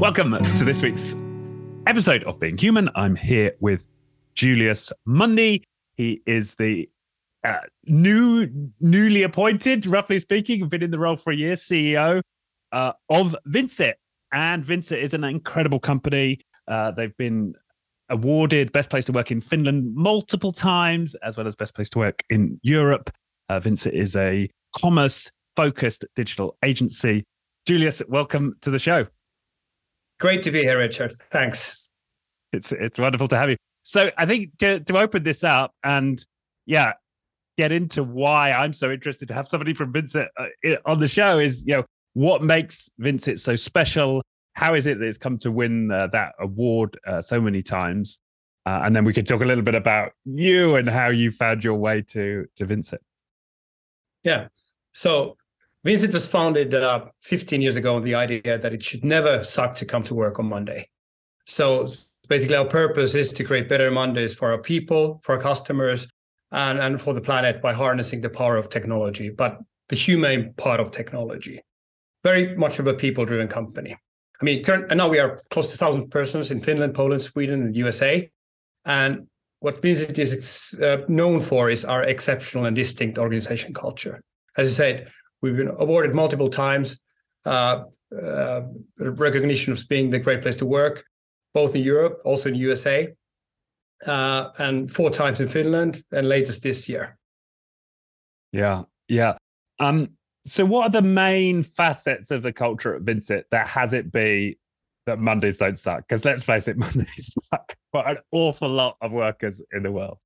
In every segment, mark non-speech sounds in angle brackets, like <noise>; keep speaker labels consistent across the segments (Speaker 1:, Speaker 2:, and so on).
Speaker 1: Welcome to this week's episode of Being Human. I'm here with Julius Manni. He is the uh, new, newly appointed, roughly speaking, been in the role for a year, CEO uh, of Vincit. And Vincit is an incredible company. Uh, they've been awarded Best Place to Work in Finland multiple times, as well as Best Place to Work in Europe. Uh, Vincit is a commerce focused digital agency. Julius, welcome to the show.
Speaker 2: Great to be here, Richard. Thanks.
Speaker 1: It's it's wonderful to have you. So I think to, to open this up and yeah, get into why I'm so interested to have somebody from Vincit uh, on the show is you know what makes Vincit so special. How is it that it's come to win uh, that award uh, so many times? Uh, and then we could talk a little bit about you and how you found your way to to Vincit.
Speaker 2: Yeah. So Vincit was founded uh, 15 years ago on the idea that it should never suck to come to work on Monday. So basically, our purpose is to create better Mondays for our people, for our customers, and, and for the planet by harnessing the power of technology, but the humane part of technology. Very much of a people driven company. I mean, current, and now we are close to 1,000 persons in Finland, Poland, Sweden, and USA. And what Vincit is uh, known for is our exceptional and distinct organization culture. As I said, We've been awarded multiple times uh, uh, recognition of being the great place to work, both in Europe, also in USA, uh, and four times in Finland, and latest this year.
Speaker 1: Yeah, yeah. Um, so, what are the main facets of the culture at Vincit that has it be that Mondays don't suck? Because let's face it, <laughs> Mondays suck for an awful lot of workers in the world.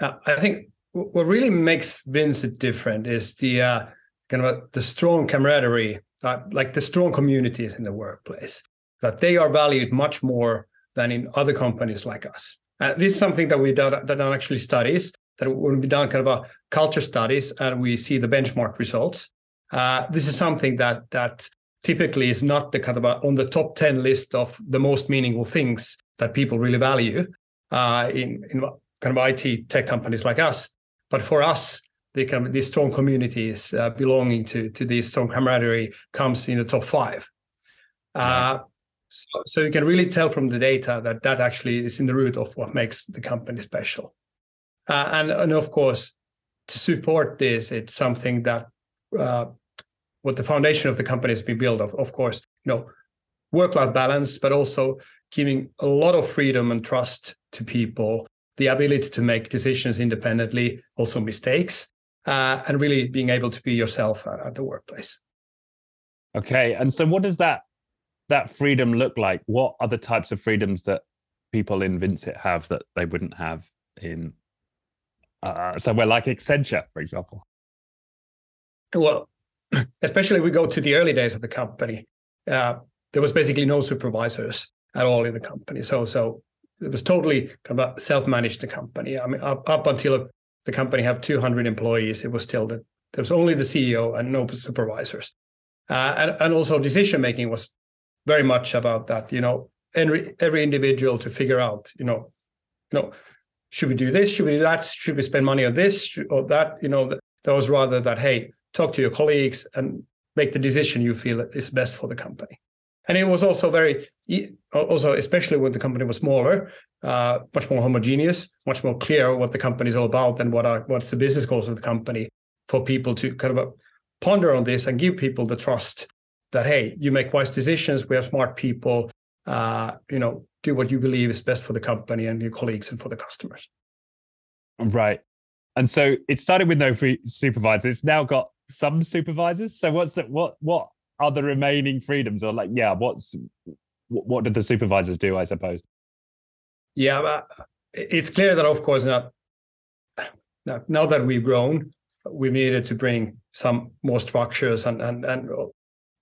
Speaker 2: Uh, I think what really makes Vincit different is the uh, kind of the strong camaraderie, uh, like the strong communities in the workplace, that they are valued much more than in other companies like us. Uh, this is something that we done, done actually studies that when we done kind of a culture studies and we see the benchmark results. Uh, this is something that that typically is not the kind of a, on the top 10 list of the most meaningful things that people really value uh, in, in kind of IT tech companies like us. But for us, the these strong communities uh, belonging to to these strong camaraderie comes in the top five. Uh, so, so, you can really tell from the data that that actually is in the root of what makes the company special. Uh, and and of course, to support this, it's something that uh, what the foundation of the company has been built of. Of course, you know, work-life balance, but also giving a lot of freedom and trust to people the ability to make decisions independently, also mistakes, uh, and really being able to be yourself at, at the workplace.
Speaker 1: Okay, and so what does that that freedom look like? What the types of freedoms that people in Vincit have that they wouldn't have in uh, somewhere like Accenture, for example?
Speaker 2: Well, <clears throat> especially we go to the early days of the company. Uh, there was basically no supervisors at all in the company. So so it was totally kind of self-managed the company. I mean, up, up until the company have 200 employees, it was still that there was only the CEO and no supervisors. Uh, and, and also decision making was very much about that, you know, every, every individual to figure out, you know, you know, should we do this? Should we do that? Should we spend money on this or that? You know, that, that was rather that, hey, talk to your colleagues and make the decision you feel is best for the company and it was also very also especially when the company was smaller uh, much more homogeneous much more clear what the company is all about and what are what's the business goals of the company for people to kind of uh, ponder on this and give people the trust that hey you make wise decisions we have smart people uh, you know do what you believe is best for the company and your colleagues and for the customers.
Speaker 1: Right. And so it started with no free supervisors it's now got some supervisors. So what's that what what are the remaining freedoms or like yeah what's what did the supervisors do i suppose
Speaker 2: yeah it's clear that of course not now that we've grown we've needed to bring some more structures and and and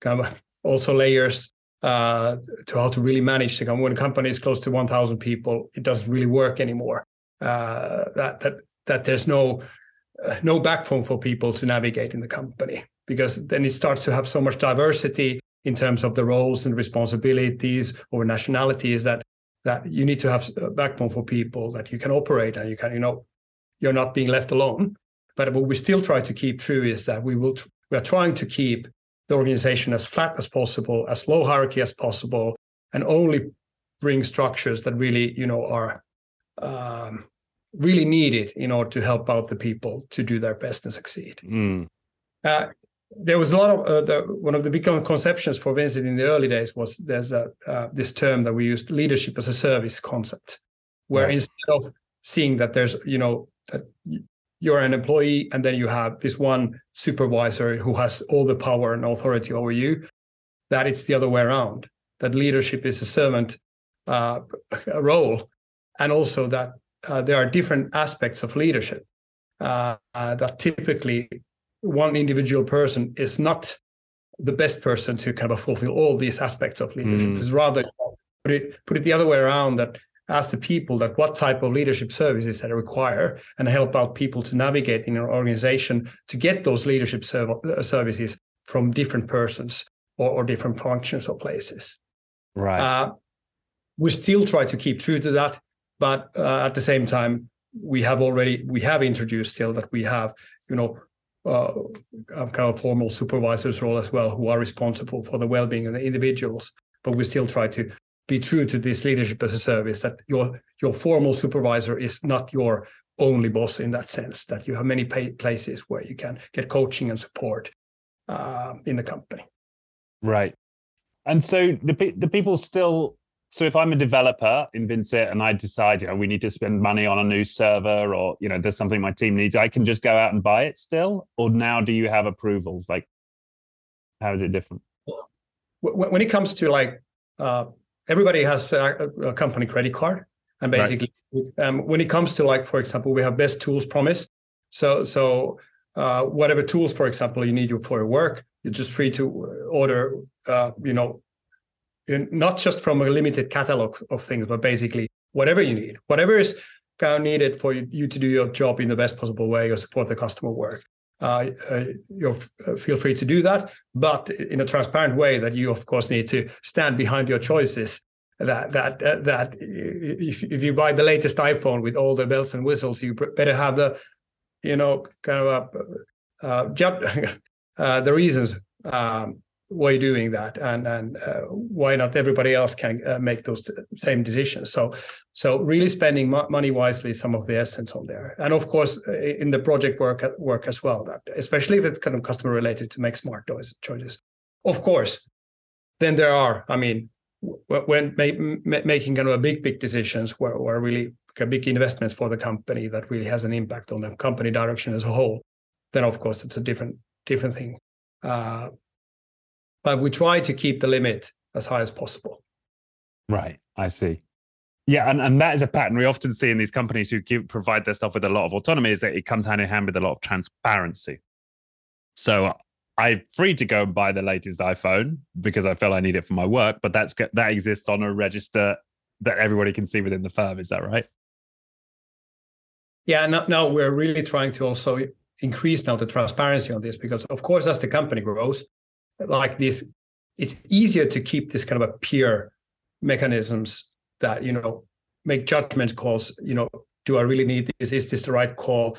Speaker 2: kind of also layers uh, to how to really manage the company. When a company is close to 1,000 people, it doesn't really work anymore. Uh, that that that there's no uh, no backbone for people to navigate in the company because then it starts to have so much diversity in terms of the roles and responsibilities or nationalities that that you need to have a backbone for people that you can operate and you can you know you're not being left alone but what we still try to keep true is that we will we are trying to keep the organization as flat as possible, as low hierarchy as possible, and only bring structures that really, you know, are um, really needed in order to help out the people to do their best and succeed. Mm. Uh, there was a lot of uh, the, one of the big conceptions for Vincit in the early days was there's a uh, this term that we used leadership as a service concept, where right. instead of seeing that there's you know that you're an employee and then you have this one supervisor who has all the power and authority over you, that it's the other way around. That leadership is a servant uh, role, and also that uh, there are different aspects of leadership uh, that typically one individual person is not the best person to kind of fulfill all these aspects of leadership. Mm. It's rather put it put it the other way around that ask the people that what type of leadership services they require and help out people to navigate in an organization to get those leadership serv- uh, services from different persons or, or, different functions or places.
Speaker 1: Right. Uh,
Speaker 2: we still try to keep true to that, but uh, at the same time, we have already we have introduced still that we have you know uh, kind of formal supervisors role as well, who are responsible for the well-being of the individuals. But we still try to be true to this leadership as a service that your your formal supervisor is not your only boss in that sense. That you have many places where you can get coaching and support uh, in the company.
Speaker 1: Right, and so the the people still so if I'm a developer in Vincit and I decide, you know, we need to spend money on a new server or, you know, there's something my team needs, I can just go out and buy it still? Or now do you have approvals? Like, how is it different?
Speaker 2: When it comes to like, uh, everybody has a, a, company credit card. And basically, right. um, when it comes to like, for example, we have best tools promise. So, so uh, whatever tools, for example, you need for your work, you're just free to order, uh, you know, not just from a limited catalog of things, but basically whatever you need, whatever is kind of needed for you to do your job in the best possible way or support the customer work. Uh, uh, you uh, feel free to do that, but in a transparent way that you, of course, need to stand behind your choices. That that uh, that if, if you buy the latest iPhone with all the bells and whistles, you better have the, you know, kind of a, uh, uh, <laughs> the reasons um, why doing that and and uh, why not everybody else can uh, make those same decisions. So so really spending mo- money wisely some of the essence on there. And of course uh, in the project work work as well that especially if it's kind of customer related to make smart choices. Of course then there are i mean when ma- making kind of a big big decisions where, where really big investments for the company that really has an impact on the company direction as a whole then of course it's a different different thing. Uh, but we try to keep the limit as high as possible.
Speaker 1: Right, I see. Yeah, and, and that is a pattern we often see in these companies who give, provide their stuff with a lot of autonomy is that it comes hand in hand with a lot of transparency. So I'm free to go and buy the latest iPhone because I feel I need it for my work, but that's that exists on a register that everybody can see within the firm. Is that right?
Speaker 2: Yeah, now, now we're really trying to also increase now the transparency on this because, of course, as the company grows, like this it's easier to keep this kind of a peer mechanisms that you know make judgment calls you know do i really need this? Is this the right call?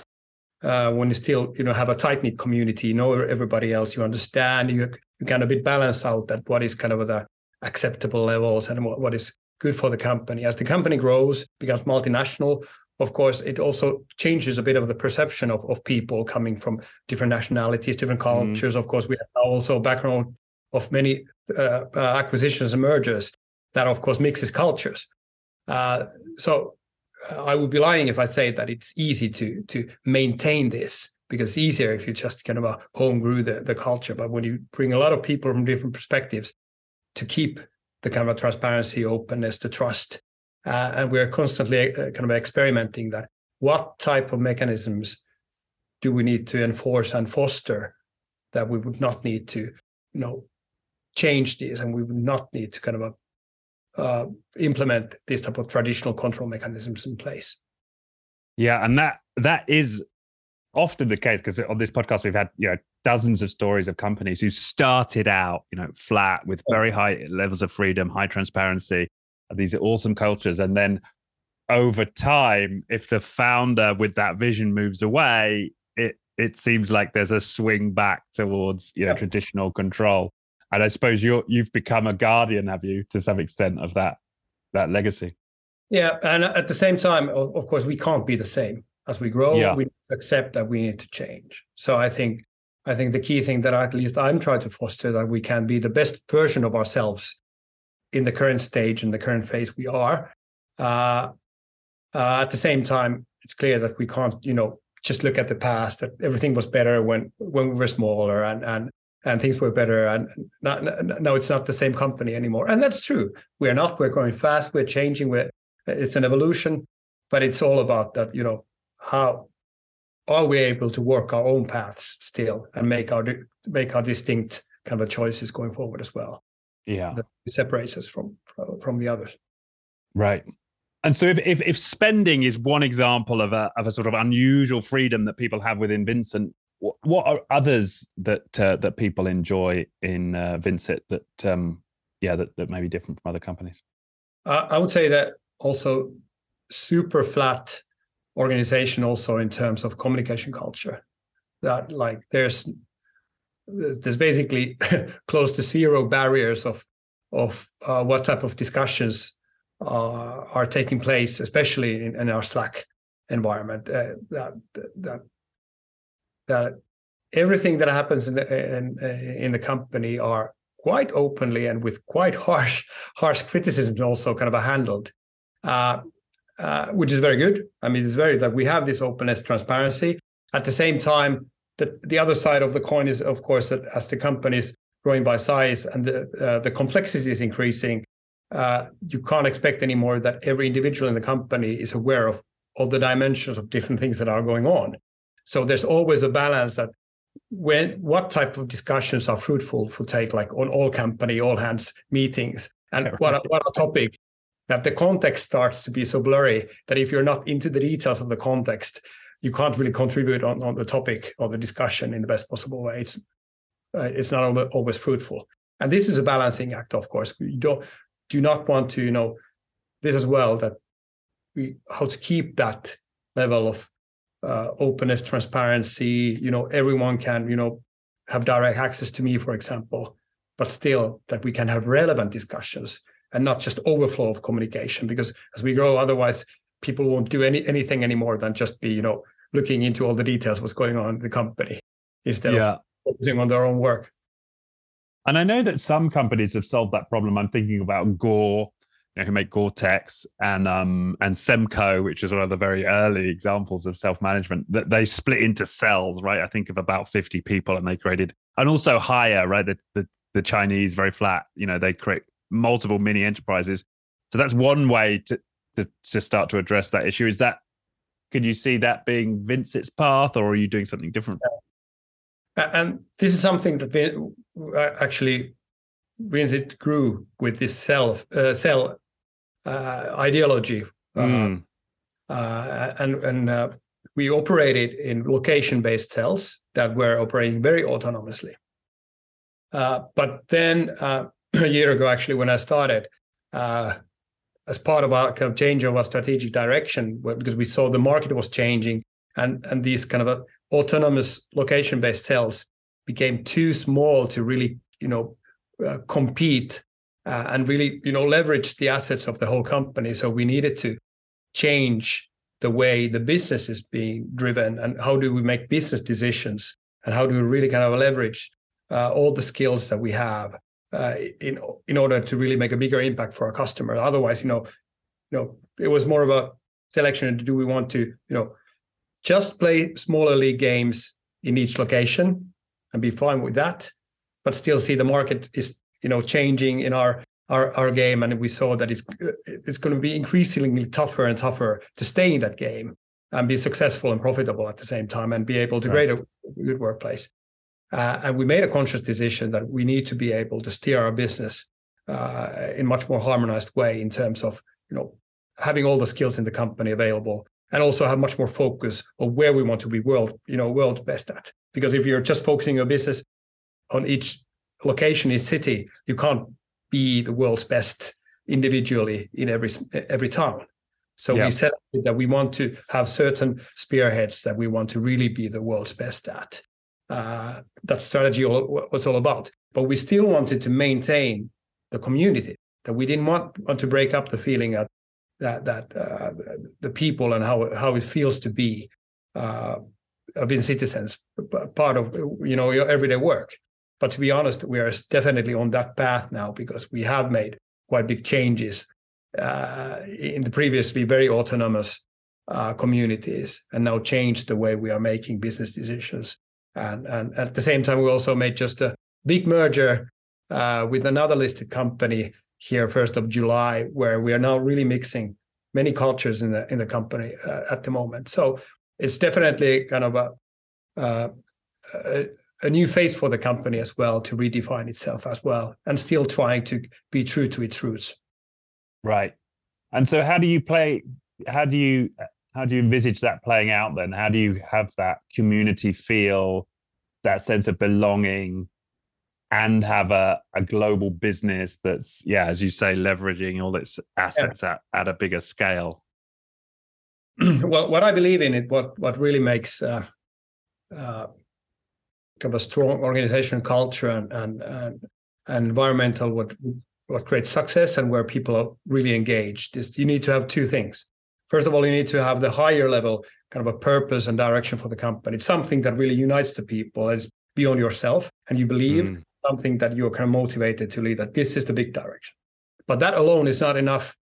Speaker 2: Uh, when you still you know have a tight knit community you know everybody else you understand you, you kind of bit balance out that what is kind of the acceptable levels and what, what is good for the company. As the company grows becomes multinational of course, it also changes a bit of the perception of, of people coming from different nationalities, different mm-hmm. cultures. Mm. Of course, we have also background of many uh, uh, acquisitions and mergers that, of course, mixes cultures. Uh, so uh, I would be lying if I say that it's easy to to maintain this because it's easier if you just kind of a uh, home grew the, the culture. But when you bring a lot of people from different perspectives to keep the kind of transparency, openness, the trust, uh, and we're constantly uh, kind of experimenting that what type of mechanisms do we need to enforce and foster that we would not need to you know change these and we would not need to kind of uh, implement these type of traditional control mechanisms in place?
Speaker 1: Yeah and that that is often the case because on this podcast we've had you know dozens of stories of companies who started out you know flat with very high levels of freedom high transparency these are awesome cultures and then over time if the founder with that vision moves away it it seems like there's a swing back towards you know yeah. traditional control. And I suppose you're you've become a guardian, have you, to some extent of that that legacy?
Speaker 2: Yeah, and at the same time, of course, we can't be the same as we grow. Yeah. We accept that we need to change. So I think I think the key thing that at least I'm trying to foster that we can be the best version of ourselves in the current stage and the current phase we are. Uh, uh, at the same time, it's clear that we can't, you know, just look at the past. That everything was better when when we were smaller, and and and things were better. And now, now it's not the same company anymore. And that's true. We're not. We're growing fast. We're changing. We're it's an evolution, but it's all about that. You know, how are we able to work our own paths still and make our make our distinct kind of choices going forward as well?
Speaker 1: Yeah,
Speaker 2: that separates us from from the others.
Speaker 1: Right. And so, if, if, if spending is one example of a of a sort of unusual freedom that people have within Vincit, what, what are others that uh, that people enjoy in uh, Vincit that um, yeah that that may be different from other companies?
Speaker 2: Uh, I would say that also super flat organization also in terms of communication culture that like there's there's basically <laughs> close to zero barriers of of uh, what type of discussions uh, are taking place, especially in, in our Slack environment. Uh, that that that everything that happens in the in, in the company are quite openly and with quite harsh <laughs> harsh criticisms also kind of handled uh, uh, which is very good. I mean, it's very that we have this openness, transparency. At the same time, the, the other side of the coin is, of course, that as the company is growing by size and the, uh, the complexity is increasing, uh, you can't expect anymore that every individual in the company is aware of all the dimensions of different things that are going on. So there's always a balance that when what type of discussions are fruitful for take like on all company all hands meetings and what what a topic that the context starts to be so blurry that if you're not into the details of the context, you can't really contribute on, on the topic or the discussion in the best possible way. It's uh, it's not always fruitful, and this is a balancing act. Of course, we don't do not want to you know this as well that we how to keep that level of uh, openness, transparency. You know, everyone can you know have direct access to me, for example, but still that we can have relevant discussions and not just overflow of communication because as we grow otherwise people won't do any anything anymore than just be you know looking into all the details what's going on in the company instead yeah. of focusing on their own work
Speaker 1: and i know that some companies have solved that problem i'm thinking about gore you know, who make gore-tex and um and semco which is one of the very early examples of self-management that they split into cells right i think of about 50 people and they created and also Haier right the, the the chinese very flat you know they create multiple mini enterprises. So that's one way to, to, to start to address that issue. Is that could you see that being Vincit's path, or are you doing something different?
Speaker 2: And this is something that uh, actually Vincent grew with this self uh, cell uh, ideology, mm. uh, and and uh, we operated in location-based cells that were operating very autonomously. Uh, but then <clears throat> a year ago, actually, when I started, uh, as part of our kind of change of our strategic direction, because we saw the market was changing, and and these kind of uh, autonomous location-based cells became too small to really, you know, uh, compete uh, and really, you know, leverage the assets of the whole company. So we needed to change the way the business is being driven, and how do we make business decisions, and how do we really kind of leverage uh, all the skills that we have uh, in in order to really make a bigger impact for our customer. Otherwise, you know, you know, it was more of a selection. Do we want to, you know, just play smaller league games in each location and be fine with that, but still see the market is, you know, changing in our our, our game, and we saw that it's it's going to be increasingly tougher and tougher to stay in that game and be successful and profitable at the same time and be able to right. create a good workplace. Uh, and we made a conscious decision that we need to be able to steer our business uh, in much more harmonized way in terms of you know having all the skills in the company available and also have much more focus on where we want to be world you know world best at because if you're just focusing your business on each location each city you can't be the world's best individually in every every town So yeah. we said that we want to have certain spearheads that we want to really be the world's best at. Uh, that strategy was all about. But we still wanted to maintain the community. That we didn't want, want to break up the feeling that that that uh, the people and how how it feels to be uh, Vincitizens, part of you know your everyday work. But to be honest, we are definitely on that path now because we have made quite big changes uh, in the previously very autonomous uh, communities, and now changed the way we are making business decisions. And and at the same time, we also made just a big merger uh, with another listed company here, first of July, where we are now really mixing many cultures in the in the company uh, at the moment. So it's definitely kind of a, uh, a, a new phase for the company as well to redefine itself as well, and still trying to be true to its roots.
Speaker 1: Right. And so, how do you play? How do you how do you envisage that playing out? Then, how do you have that community feel, that sense of belonging? and have a, a global business that's yeah as you say leveraging all its assets yeah. at, at a bigger scale <clears throat>
Speaker 2: well what i believe in it what what really makes uh, uh, kind of a strong organization culture and, and and, environmental what what creates success and where people are really engaged is you need to have two things first of all you need to have the higher level kind of a purpose and direction for the company. It's something that really unites the people it's beyond yourself and you believe mm. something that you're kind of motivated to lead that this is the big direction. But that alone is not enough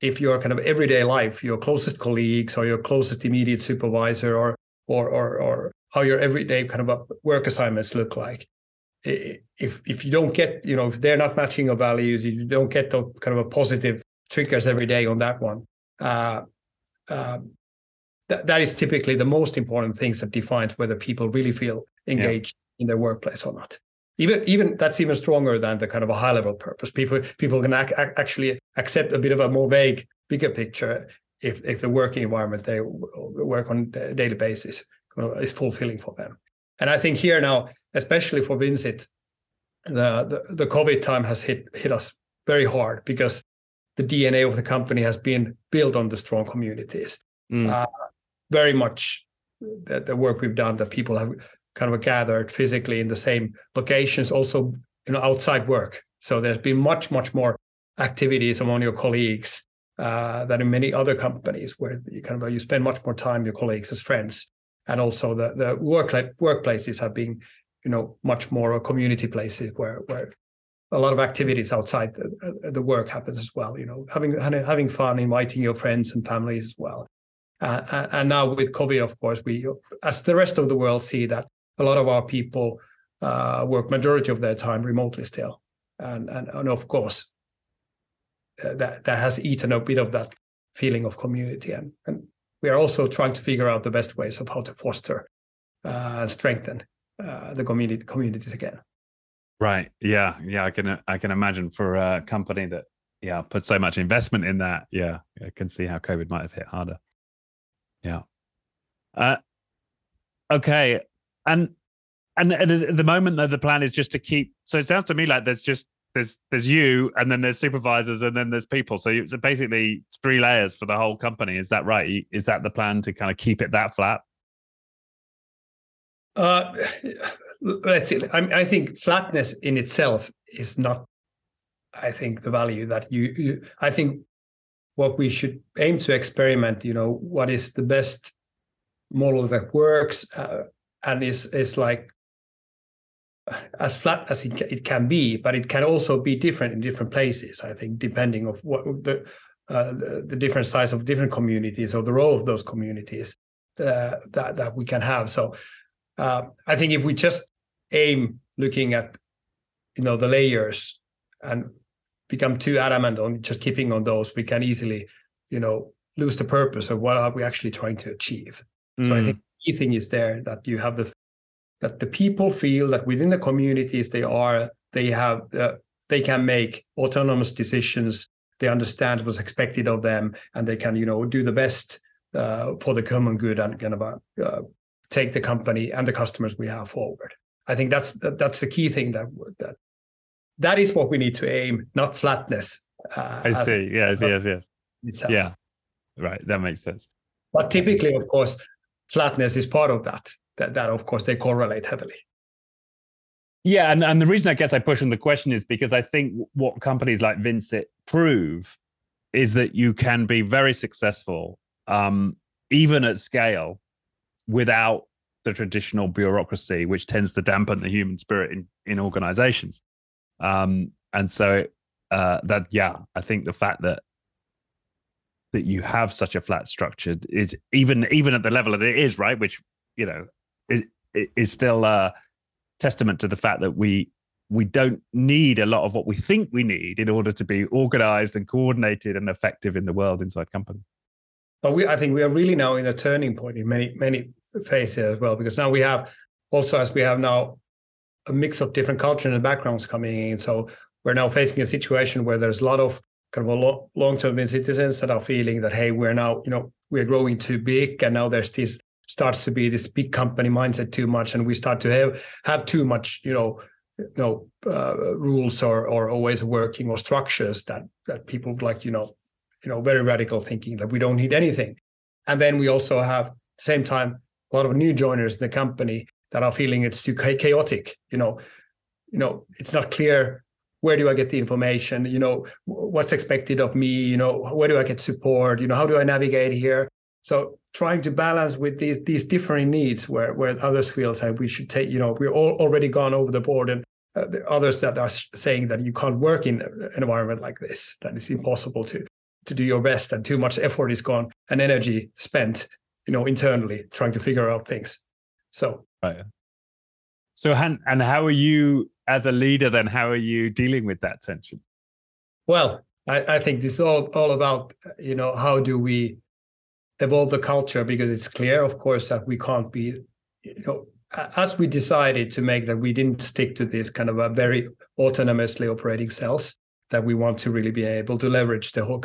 Speaker 2: if your kind of everyday life your closest colleagues or your closest immediate supervisor or or or, or how your everyday kind of work assignments look like. If if you don't get you know if they're not matching your values you don't get the kind of a positive triggers every day on that one uh, uh, that, that is typically the most important things that defines whether people really feel engaged yeah. in their workplace or not. Even even that's even stronger than the kind of a high level purpose. People people can ac- actually accept a bit of a more vague bigger picture if if the working environment they work on a daily basis is fulfilling for them. And i think here now especially for vincit the, the the covid time has hit hit us very hard because the dna of the company has been built on the strong communities mm. uh, very much the, the work we've done that people have kind of gathered physically in the same locations, also you know outside work. So there's been much much more activities among your colleagues uh, than in many other companies where you kind of you spend much more time with your colleagues as friends, and also the the work workplaces have been you know much more community places where where a lot of activities outside the, the work happens as well. You know, having having fun, inviting your friends and families as well. Uh, and now with COVID, of course, we, as the rest of the world, see that a lot of our people uh, work majority of their time remotely still, and and, and of course uh, that that has eaten a bit of that feeling of community, and and we are also trying to figure out the best ways of how to foster uh, and strengthen uh, the community communities again.
Speaker 1: Right. Yeah. Yeah. I can I can imagine for a company that yeah put so much investment in that. Yeah, I can see how COVID might have hit harder. Yeah. Uh, okay and and, at the moment though the plan is just to keep so it sounds to me like there's just there's there's you and then there's supervisors and then there's people so it's basically three layers for the whole company is that right is that the plan to kind of keep it that flat
Speaker 2: uh <sighs> let's see I, I think flatness in itself is not i think the value that you, you i think what we should aim to experiment you know what is the best model that works uh, and is is like as flat as it, it can be, but it can also be different in different places. I think depending of what the uh, the, the, different size of different communities or the role of those communities uh, that that we can have. So uh, I think if we just aim looking at you know the layers and become too adamant on just keeping on those, we can easily you know lose the purpose of what are we actually trying to achieve. Mm. So I mm. think key thing is there that you have the that the people feel that within the communities they are they have uh, they can make autonomous decisions they understand what's expected of them and they can you know do the best uh, for the common good and kind of uh, take the company and the customers we have forward i think that's that's the key thing that that that is what we need to aim not flatness
Speaker 1: uh, i see yes yes yes
Speaker 2: itself.
Speaker 1: yeah right. That makes sense.
Speaker 2: But typically, of course, flatness is part of that. That, that of course, they correlate heavily.
Speaker 1: Yeah, and, and the reason I guess I push on the question is because I think what companies like Vincit prove is that you can be very successful, um, even at scale, without the traditional bureaucracy, which tends to dampen the human spirit in, in organizations. Um, and so uh, that, yeah, I think the fact that that you have such a flat structure is even even at the level that it is, right? Which you know is is still a testament to the fact that we we don't need a lot of what we think we need in order to be organized and coordinated and effective in the world inside company.
Speaker 2: But we, I think we are really now in a turning point in many, many phases as well, because now we have also, as we have now a mix of different cultures and backgrounds coming in. So we're now facing a situation where there's a lot of kind of a long-term citizens that are feeling that, hey, we're now, you know, we're growing too big. And now there's this starts to be this big company mindset too much. And we start to have have too much, you know, you know uh, rules or or always working or structures that that people would like you know you know very radical thinking that we don't need anything. And then we also have the same time a lot of new joiners in the company that are feeling it's too chaotic you know. You know it's not clear where do i get the information? You know what's expected of me? You know where do i get support? You know how do i navigate here? So trying to balance with these these differing needs where where others feel like we should take you know we're all already gone over the board and uh, others that are saying that you can't work in an environment like this that it's impossible to to do your best and too much effort is gone and energy spent you know internally trying to figure out things. So
Speaker 1: right. So and, and how are you as a leader then how are you dealing with that tension?
Speaker 2: Well i, I think this is all all about you know how do we evolve the culture? Because it's clear, of course, that we can't be, you know, as we decided to make that we didn't stick to this kind of a very autonomously operating cells that we want to really be able to leverage the whole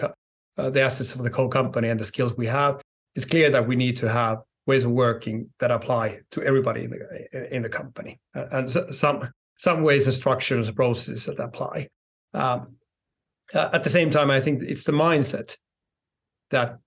Speaker 2: uh, the assets of the whole company and the skills we have it's clear that we need to have ways of working that apply to everybody in the in the company. And some some ways and structures and processes that apply. Um, uh, at the same time i think it's the mindset that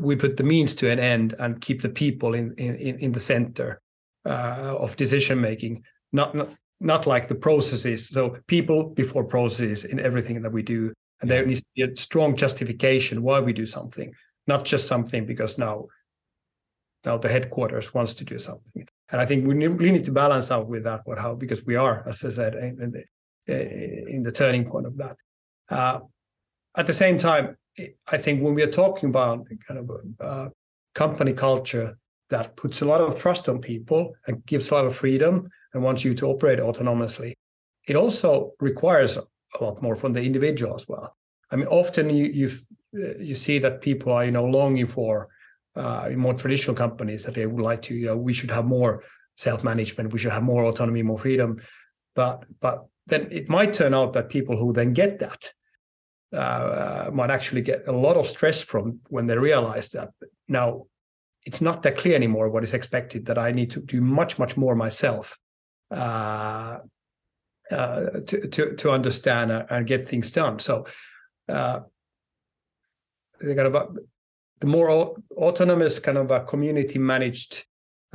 Speaker 2: we put the means to an end and keep the people in in in the center uh, of decision making. Not, not not like the processes. So people before processes in everything that we do and there needs to be a strong justification why we do something not just something because now now the headquarters wants to do something. And i think we really need to balance out with that what how because we are as i said in the, in the turning point of that. Uh, at the same time I think when we are talking about kind of a, uh, company culture that puts a lot of trust on people and gives a lot of freedom and wants you to operate autonomously, it also requires a lot more from the individual as well. I mean, often you you uh, you see that people are you know longing for uh, more traditional companies that they would like to you know we should have more self management, we should have more autonomy, more freedom, but but then it might turn out that people who then get that uh, might actually get a lot of stress from when they realize that now it's not that clear anymore what is expected that I need to do much much more myself uh, uh, to, to understand and get things done. So uh, kind of a, the more autonomous kind of a community managed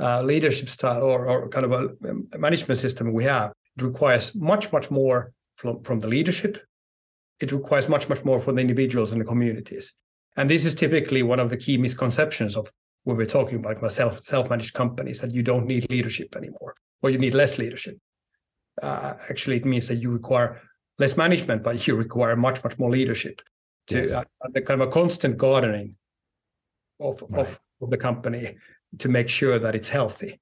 Speaker 2: uh, leadership style or, or kind of a um, management system we have it requires much much more from, from the leadership it requires much, much more for the individuals and the communities. And this is typically one of the key misconceptions of when we're talking about self self-managed companies that you don't need leadership anymore or you need less leadership. Uh, actually, it means that you require less management, but you require much, much more leadership to yes. uh, the kind of a constant gardening of, right. of, of the company to make sure that it's healthy.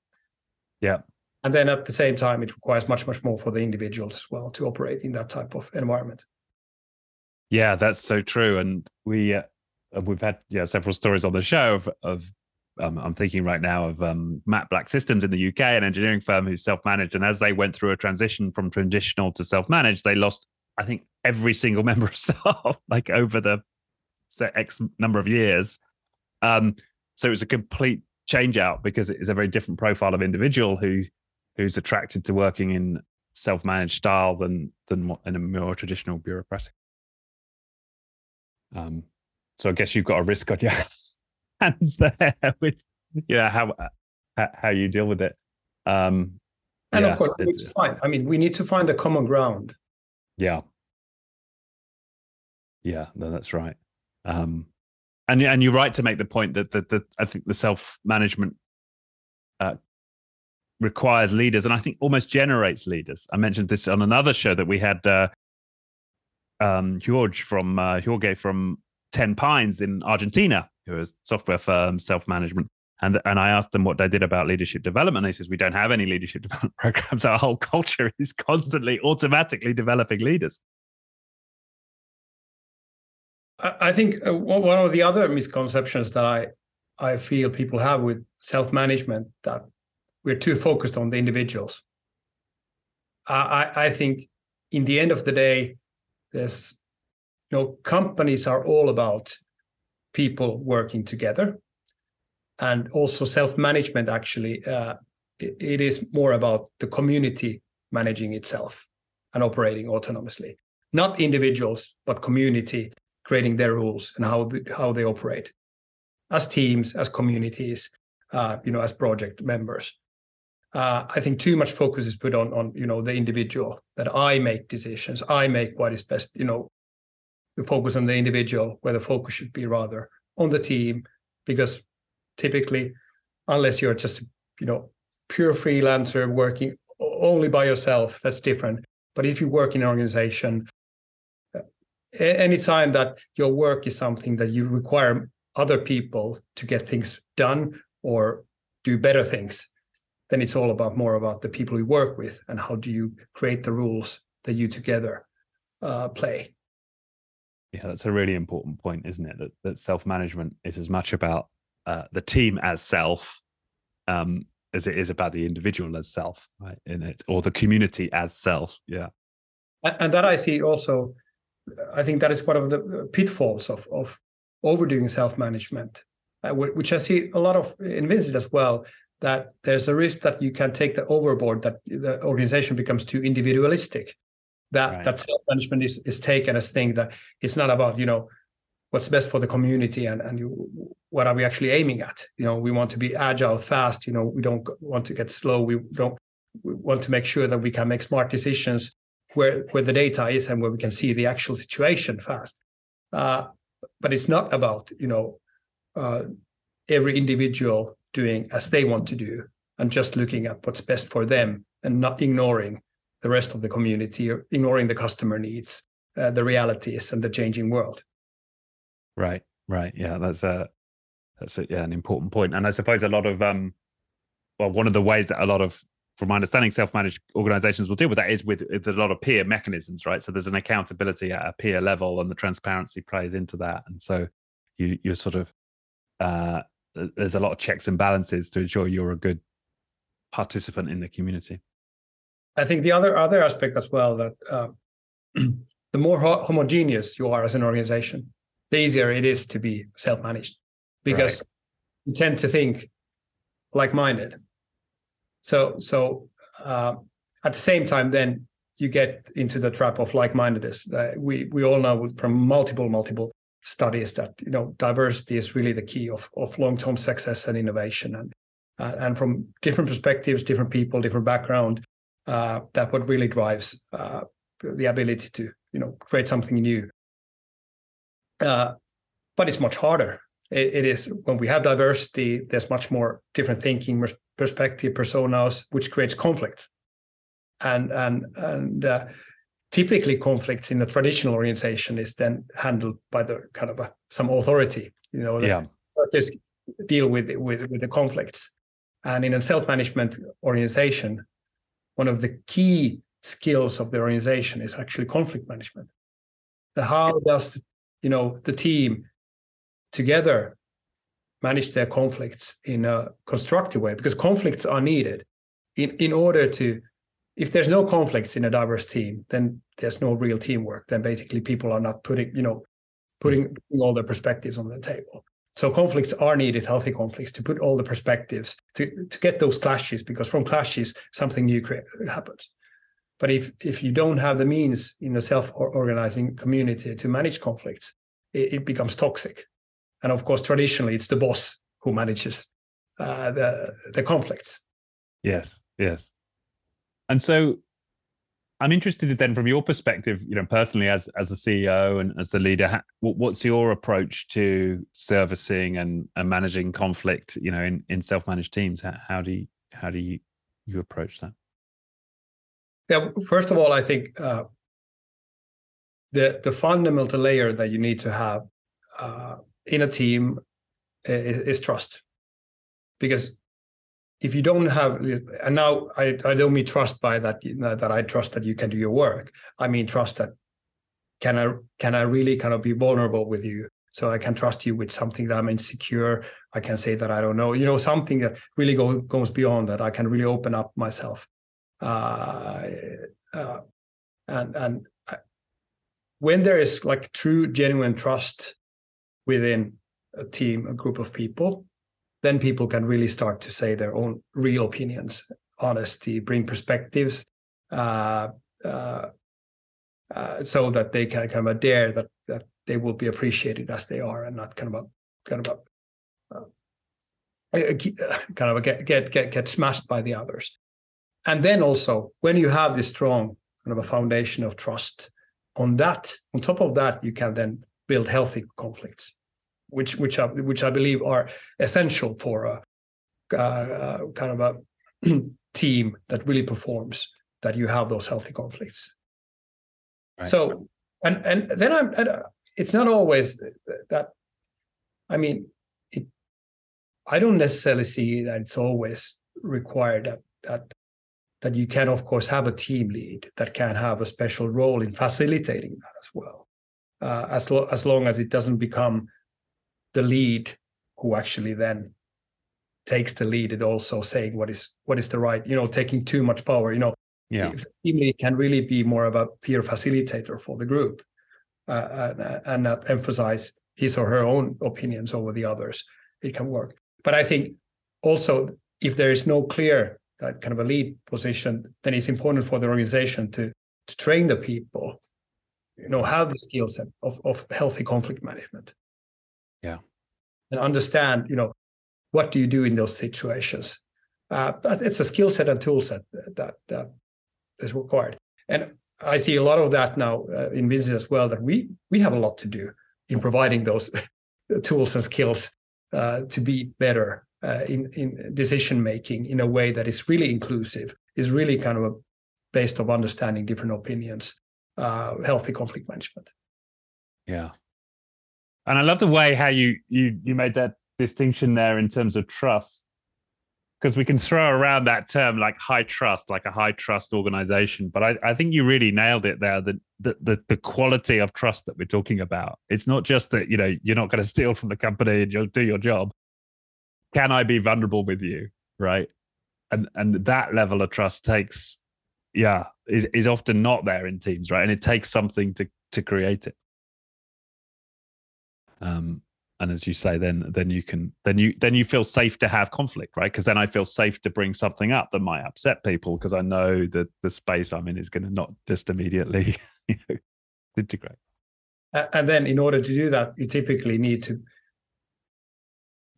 Speaker 1: Yeah.
Speaker 2: And then at the same time, it requires much, much more for the individuals as well to operate in that type of environment.
Speaker 1: Yeah, that's so true. And we uh, we've had yeah several stories on the show of, of um, I'm thinking right now of um, Matt Black Systems in the UK, an engineering firm who's self-managed, and as they went through a transition from traditional to self-managed, they lost I think every single <laughs> member of staff like over the X number of years. Um, so it was a complete change out because it is a very different profile of individual who who's attracted to working in self-managed style than than in a more traditional bureaucratic um, so I guess you've got a risk on your <laughs> hands there with yeah how how you deal with it. Um,
Speaker 2: and yeah, of course, it's, to find. I mean, we need to find a common ground.
Speaker 1: Yeah. Yeah, no, that's right. Um, and and you're right to make the point that that, that I think the self management uh, requires leaders, and I think almost generates leaders. I mentioned this on another show that we had. Uh, um, Jorge from uh, Jorge from Ten Pines in Argentina, who is software firm, self management, and and I asked them what they did about leadership development. They says we don't have any leadership <laughs> development programs. Our whole culture is constantly automatically developing leaders.
Speaker 2: I think uh, one of the other misconceptions that I I feel people have with self management that we're too focused on the individuals. I I think in the end of the day, there's you know companies are all about people working together. And also self-management actually uh, it, it is more about the community managing itself and operating autonomously. Not individuals but community creating their rules and how the, how they operate as teams as communities uh, you know as project members. Uh, i think too much focus is put on on you know the individual that i make decisions i make what is best you know the focus on the individual where the focus should be rather on the team because typically, unless you're just you know pure freelancer working only by yourself, that's different. But if you work in an organization, anytime that your work is something that you require other people to get things done or do better things, then it's all about more about the people you work with and how do you create the rules that you together uh, play.
Speaker 1: Yeah, that's a really important point, isn't it? That that self management is as much about uh, the team as self um, as it is about the individual as self, right? In it, or the community as self. Yeah.
Speaker 2: And that I see also, I think that is one of the pitfalls of of overdoing self management, uh, which I see a lot of in Vincit as well. That there's a risk that you can take that overboard, that the organization becomes too individualistic. That right. that self management is is taken as thing that it's not about you know what's best for the community and and you, what are we actually aiming at you know we want to be agile fast you know we don't want to get slow we don't we want to make sure that we can make smart decisions where where the data is and where we can see the actual situation fast uh, but it's not about you know uh, every individual doing as they want to do and just looking at what's best for them and not ignoring the rest of the community ignoring the customer needs uh, the realities and the changing world
Speaker 1: Right, right. Yeah, that's a that's a, yeah an important point. And I suppose a lot of um, well, one of the ways that a lot of, from my understanding, self-managed organizations will deal with that is with, with a lot of peer mechanisms, right? So there's an accountability at a peer level, and the transparency plays into that. And so you you're sort of uh, there's a lot of checks and balances to ensure you're a good participant in the community.
Speaker 2: I think the other other aspect as well that uh, <clears throat> the more ho- homogeneous you are as an organization, the easier it is to be self-managed. Because right. you tend to think like-minded. So so uh, at the same time then you get into the trap of like-mindedness. Uh, we we all know from multiple multiple studies that you know diversity is really the key of of long-term success and innovation. And uh, and from different perspectives different people different background uh, that what really drives uh, the ability to you know create something new uh, but it's much harder. It, it is when we have diversity, there's much more different thinking, perspective, personas, which creates conflicts. And and and uh, typically conflicts in a traditional organization is then handled by the kind of a, some authority. You know,
Speaker 1: yeah.
Speaker 2: workers deal with with with the conflicts. And in a self-management organization, one of the key skills of the organization is actually conflict management. How does you know the team together manage their conflicts in a constructive way because conflicts are needed. In, in order to if there's no conflicts in a diverse team then there's no real teamwork. Then basically people are not putting you know putting all their perspectives on the table so conflicts are needed healthy conflicts to put all the perspectives to, to get those clashes because from clashes something new happens but if if you don't have the means in a self-organizing community to manage conflicts, it, it becomes toxic. And of course, traditionally, it's the boss who manages uh, the the conflicts.
Speaker 1: Yes, yes. And so, I'm interested then, from your perspective, you know, personally as as the CEO and as the leader, what's your approach to servicing and, and managing conflict? You know, in, in self managed teams, how, how do you how do you you approach that?
Speaker 2: Yeah, first of all, I think uh, the the fundamental layer that you need to have uh, in a team is, is, trust, because if you don't have, and now I, I don't mean trust by that that I trust that you can do your work. I mean trust that can I can I really kind of be vulnerable with you, so I can trust you with something that I'm insecure. I can say that I don't know, you know, something that really go, goes beyond that. I can really open up myself, uh, uh, and and when there is like true genuine trust within a team a group of people then people can really start to say their own real opinions honesty bring perspectives uh, uh, uh, so that they can kind of dare that that they will be appreciated as they are and not kind of a kind of a uh, kind of a get, get get get smashed by the others. And then also when you have this strong kind of a foundation of trust on that, on top of that, you can then build healthy conflicts, which which I, which I believe are essential for a uh, uh, kind of a <clears throat> team that really performs. That you have those healthy conflicts. Right. So, and and then I'm. And uh, it's not always that. I mean, it. I don't necessarily see that it's always required that that that you can of course have a team lead that can have a special role in facilitating that as well uh, as, lo- as long as it doesn't become the lead who actually then takes the lead and also saying what is what is the right you know taking too much power you know.
Speaker 1: Yeah.
Speaker 2: Team lead can really be more of a peer facilitator for the group uh, and, and not emphasize his or her own opinions over the others it can work. But i think also if there is no clear that kind of a lead position, then it's important for the organization to to train the people, you know, have the skill set of, of healthy conflict management.
Speaker 1: Yeah.
Speaker 2: And understand, you know, what do you do in those situations? Uh, it's a skill set and tool set that that is required. And I see a lot of that now uh, in business as well. That we we have a lot to do in providing those <laughs> tools and skills uh, to be better uh, in in decision making in a way that is really inclusive, is really kind of a, based on understanding different opinions, uh, healthy conflict management.
Speaker 1: Yeah, and I love the way how you you you made that distinction there in terms of trust, because we can throw around that term like high trust, like a high trust organization, but I, I think you really nailed it there. The, the the the quality of trust that we're talking about. It's not just that you know you're not going to steal from the company and you'll do your job can I be vulnerable with you? Right. And and that level of trust takes, yeah, is, is often not there in teams, right? And it takes something to to create it. Um, and as you say, then then you can then you then you feel safe to have conflict, right? Because then I feel safe to bring something up that might upset people because I know that the space I'm in is going to not just immediately <laughs> you know, integrate.
Speaker 2: And then, in order to do that, you typically need to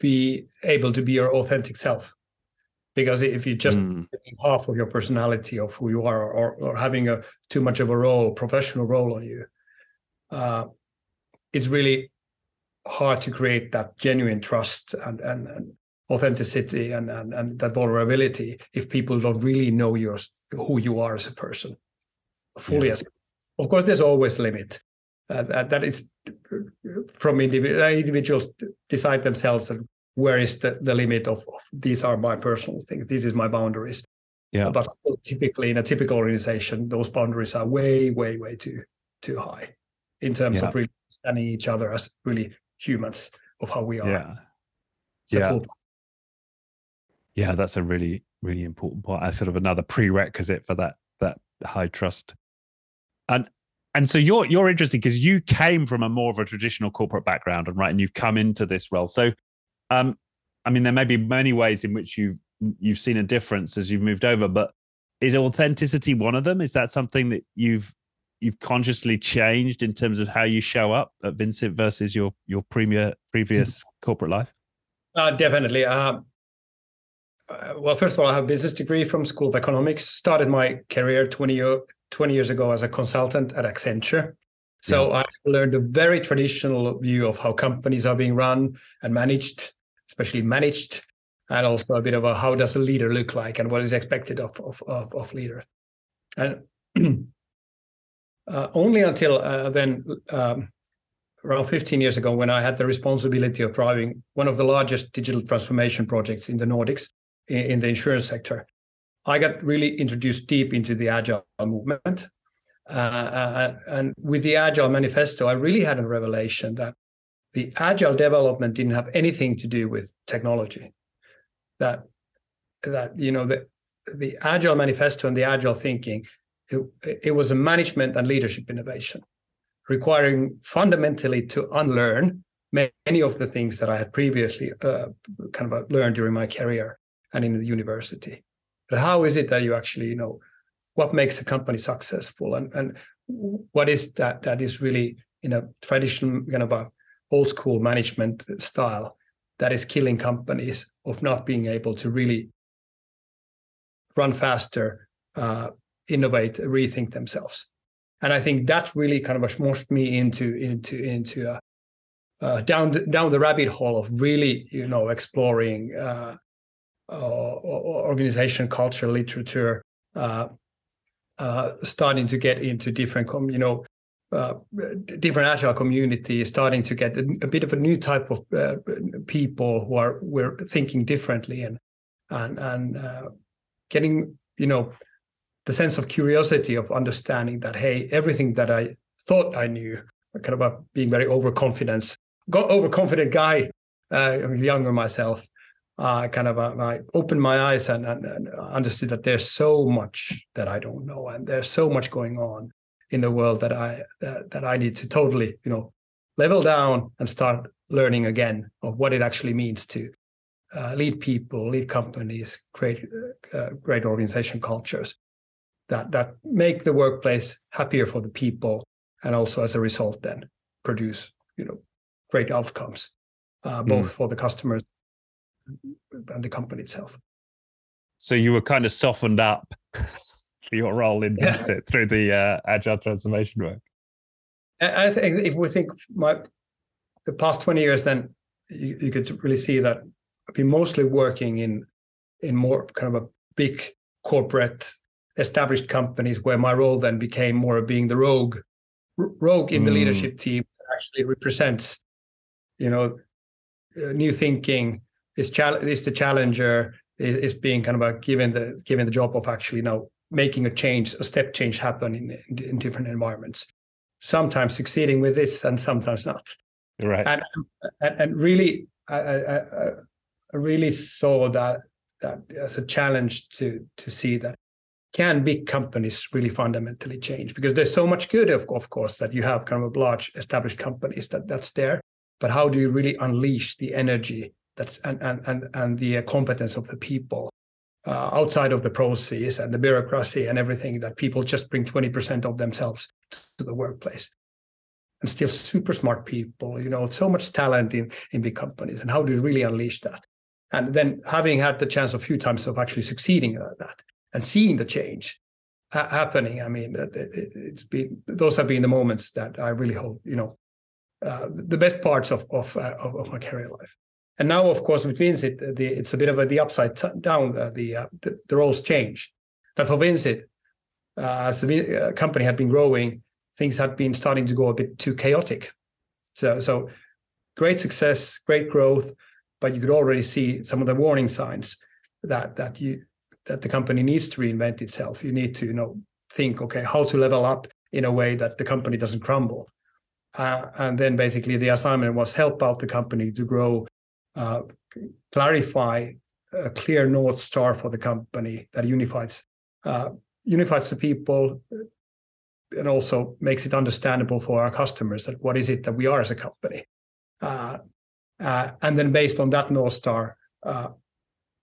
Speaker 2: be able to be your authentic self because if you just mm. half of your personality of who you are or, or having a too much of a role professional role on you uh, it's really hard to create that genuine trust and, and, and authenticity and, and, and that vulnerability if people don't really know your who you are as a person fully yeah. as of course there's always limit uh, that, that is from individual individuals decide themselves and where is the, the limit of, of these are my personal things this is my boundaries
Speaker 1: yeah
Speaker 2: but typically in a typical organization those boundaries are way way way too too high in terms yeah. of really understanding each other as really humans of how we are.
Speaker 1: Yeah. Yeah. yeah that's a really really important part. As sort of another prerequisite for that that high trust. And and so you're you're interesting because you came from a more of a traditional corporate background and right and you've come into this role. So um i mean there may be many ways in which you've you've seen a difference as you've moved over but is authenticity one of them? Is that something that you've you've consciously changed in terms of how you show up at Vincit versus your your premier previous corporate life?
Speaker 2: Uh, definitely. Uh, uh, well, first of all, I have a business degree from School of Economics. Started my career 20, year, 20 years ago as a consultant at Accenture. So yeah. I learned a very traditional view of how companies are being run and managed, especially managed, and also a bit of a how does a leader look like and what is expected of of of, of leader. And <clears throat> uh, only until uh, then, um, around 15 years ago, when I had the responsibility of driving one of the largest digital transformation projects in the Nordics in, in the insurance sector, I got really introduced deep into the agile movement. Uh, uh, and with the agile manifesto, I really had a revelation that the agile development didn't have anything to do with technology. That that you know the the agile manifesto and the agile thinking it, it was a management and leadership innovation, requiring fundamentally to unlearn many of the things that I had previously uh, kind of learned during my career and in the university. But how is it that you actually, you know, what makes a company successful and, and what is that that is really in a traditional kind of a old school management style that is killing companies of not being able to really run faster, uh, innovate, rethink themselves. And I think that really kind of pushed me into into into uh, uh, down down the rabbit hole of really you know exploring uh, uh organization culture literature, uh, uh, starting to get into different com- you know different agile communities, starting to get a, a bit of a new type of people who are we're thinking differently and and and getting you know the sense of curiosity of understanding that hey everything that i thought i knew kind of a being very overconfident got overconfident guy uh, younger myself uh, kind of uh, I opened my eyes and, and, and, understood that there's so much that I don't know, and there's so much going on in the world that I that, that I need to totally you know level down and start learning again of what it actually means to uh, lead people, lead companies, create uh, great organization cultures that that make the workplace happier for the people and also as a result then produce you know great outcomes uh, both mm. for the customers and the company itself
Speaker 1: so you were kind of softened up <laughs> for your role in yeah. through the uh, agile transformation work
Speaker 2: i think if we think my the past 20 years then you, you could really see that i've been mostly working in in more kind of a big corporate established companies where my role then became more of being the rogue rogue in the mm. leadership team that actually represents you know uh, new thinking is chal- is the challenger is, is being kind of a given the given the job of actually you know making a change a step change happen in, in, in different environments sometimes succeeding with this and sometimes not
Speaker 1: right
Speaker 2: and and, and really I, I, I really saw that that as a challenge to to see that can big companies really fundamentally change? Because there's so much good, of, of course, that you have kind of large established companies that that's there. But how do you really unleash the energy that's and and and, and the competence of the people uh, outside of the process and the bureaucracy and everything that people just bring 20% of themselves to the workplace and still super smart people you know so much talent in in big companies and how do you really unleash that and then having had the chance a few times of actually succeeding at that and seeing the change ha- happening. I mean, it, has been those have been the moments that I really hope you know uh, the best parts of of, uh, of, of my career life. And now, of course, with Vincit, the, it's a bit of a, the upside down. Uh, the, uh, the, the roles change. But for Vincit, uh, as the company had been growing, things had been starting to go a bit too chaotic. So, so great success, great growth, but you could already see some of the warning signs that that you that the company needs to reinvent itself. You need to, you know, think, okay, how to level up in a way that the company doesn't crumble. Uh, and then basically the assignment was help out the company to grow, uh, clarify a clear north star for the company that unifies uh, unifies the people and also makes it understandable for our customers that what is it that we are as a company. Uh, uh, and then based on that north star, uh,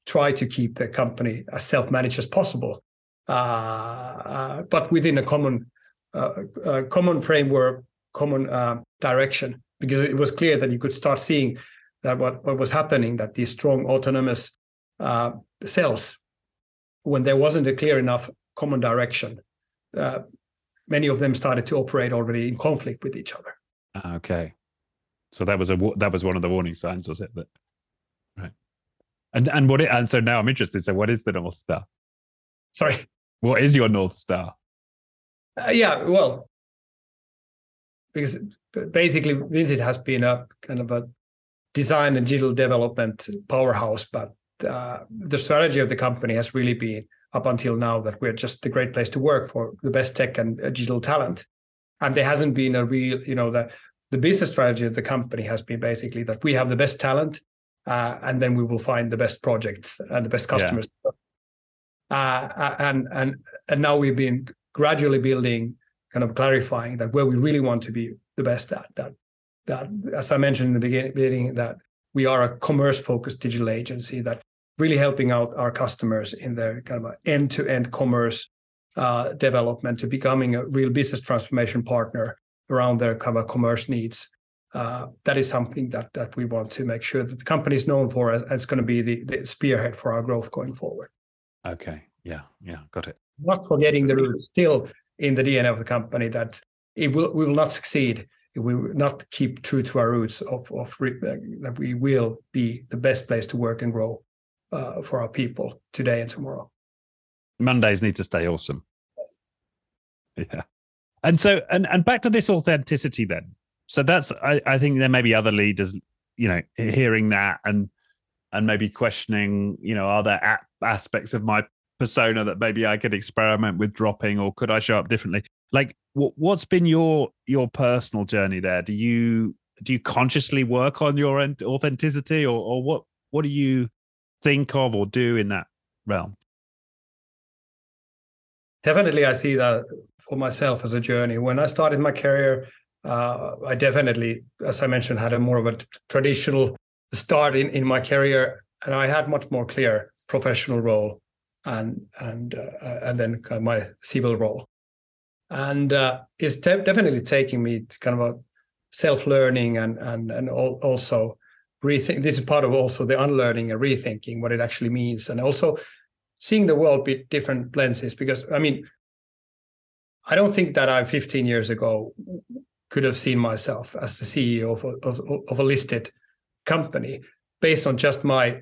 Speaker 2: try to keep the company as self-managed as possible, uh, uh, but within a common a common framework, common uh, direction, because it was clear that you could start seeing that what, what was happening, that these strong autonomous uh, cells, when there wasn't a clear enough common direction, uh, many of them started to operate already in conflict with each other.
Speaker 1: Ah, okay, so that was a that was one of the warning signs, was it? That. And and what it and so now I'm interested. So what is the North Star?
Speaker 2: Sorry.
Speaker 1: What is your North Star?
Speaker 2: Uh, yeah, well, because basically Vincit has been a kind of a design and digital development powerhouse, but uh, the strategy of the company has really been up until now that we're just a great place to work for the best tech and uh, digital talent. And there hasn't been a real, you know, the the business strategy of the company has been basically that we have the best talent, uh, and then we will find the best projects and the best customers. Yeah. Uh, and and and now we've been gradually building, kind of clarifying that where we really want to be the best at that that as I mentioned in the beginning that we are a commerce focused digital agency that really helping out our customers in their kind of end to end commerce uh, development to becoming a real business transformation partner around their kind of commerce needs. Uh, that is something that that we want to make sure that the company is known for, and it's going to be the, the spearhead for our growth going forward.
Speaker 1: Okay. Yeah. Yeah. Got it.
Speaker 2: Not forgetting the roots, still in the DNA of the company that it will we will not succeed if we will not keep true to our roots of of that we will be the best place to work and grow uh, for our people today and tomorrow.
Speaker 1: Mondays need to stay awesome. Yes. <laughs> Yeah. And so, and and back to this authenticity then. So that's, I, I think there may be other leaders, you know, hearing that and and maybe questioning, you know, are there aspects of my persona that maybe I could experiment with dropping, or could I show up differently? Like, what, what's been your your personal journey there? Do you do you consciously work on your authenticity, or or what what do you think of or do in that realm?
Speaker 2: definitely I see that for myself as a journey. When I started my career, uh, I definitely, as I mentioned, had a more of a traditional start in, in my career, and I had much more clear professional role and and uh, and then kind of my civil role, and uh, it's te- definitely taking me to kind of a self learning and and and also rethink. This is part of also the unlearning and rethinking what it actually means, and also seeing the world with different lenses because i mean i don't think that i 15 years ago could have seen myself as the ceo of a, of, of a listed company based on just my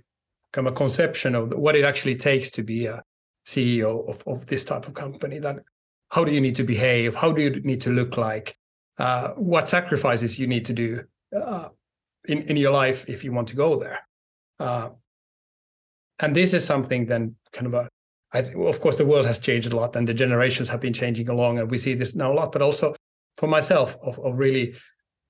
Speaker 2: kind of conception of what it actually takes to be a ceo of, of this type of company. That how do you need to behave? How do you need to look like? Uh, what sacrifices you need to do uh, in, in your life if you want to go there? Uh, and this is something then kind of a I, of course the world has changed a lot and the generations have been changing along and we see this now a lot but also for myself of, of really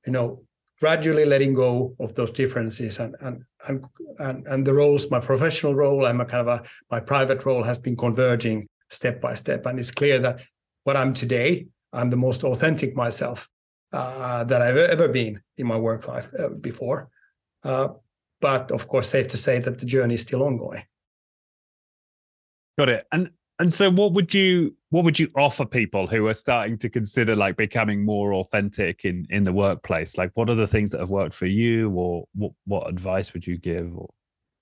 Speaker 2: you know gradually letting go of those differences and and and and, and the roles my professional role and my kind of a my private role has been converging step by step and it's clear that what i'm today i'm the most authentic myself uh, that i've ever been in my work life uh, before uh, but of course, safe to say that the journey is still ongoing.
Speaker 1: Got it. And and so what would you what would you offer people who are starting to consider like becoming more authentic in in the workplace? Like what are the things that have worked for you or what what advice would you give or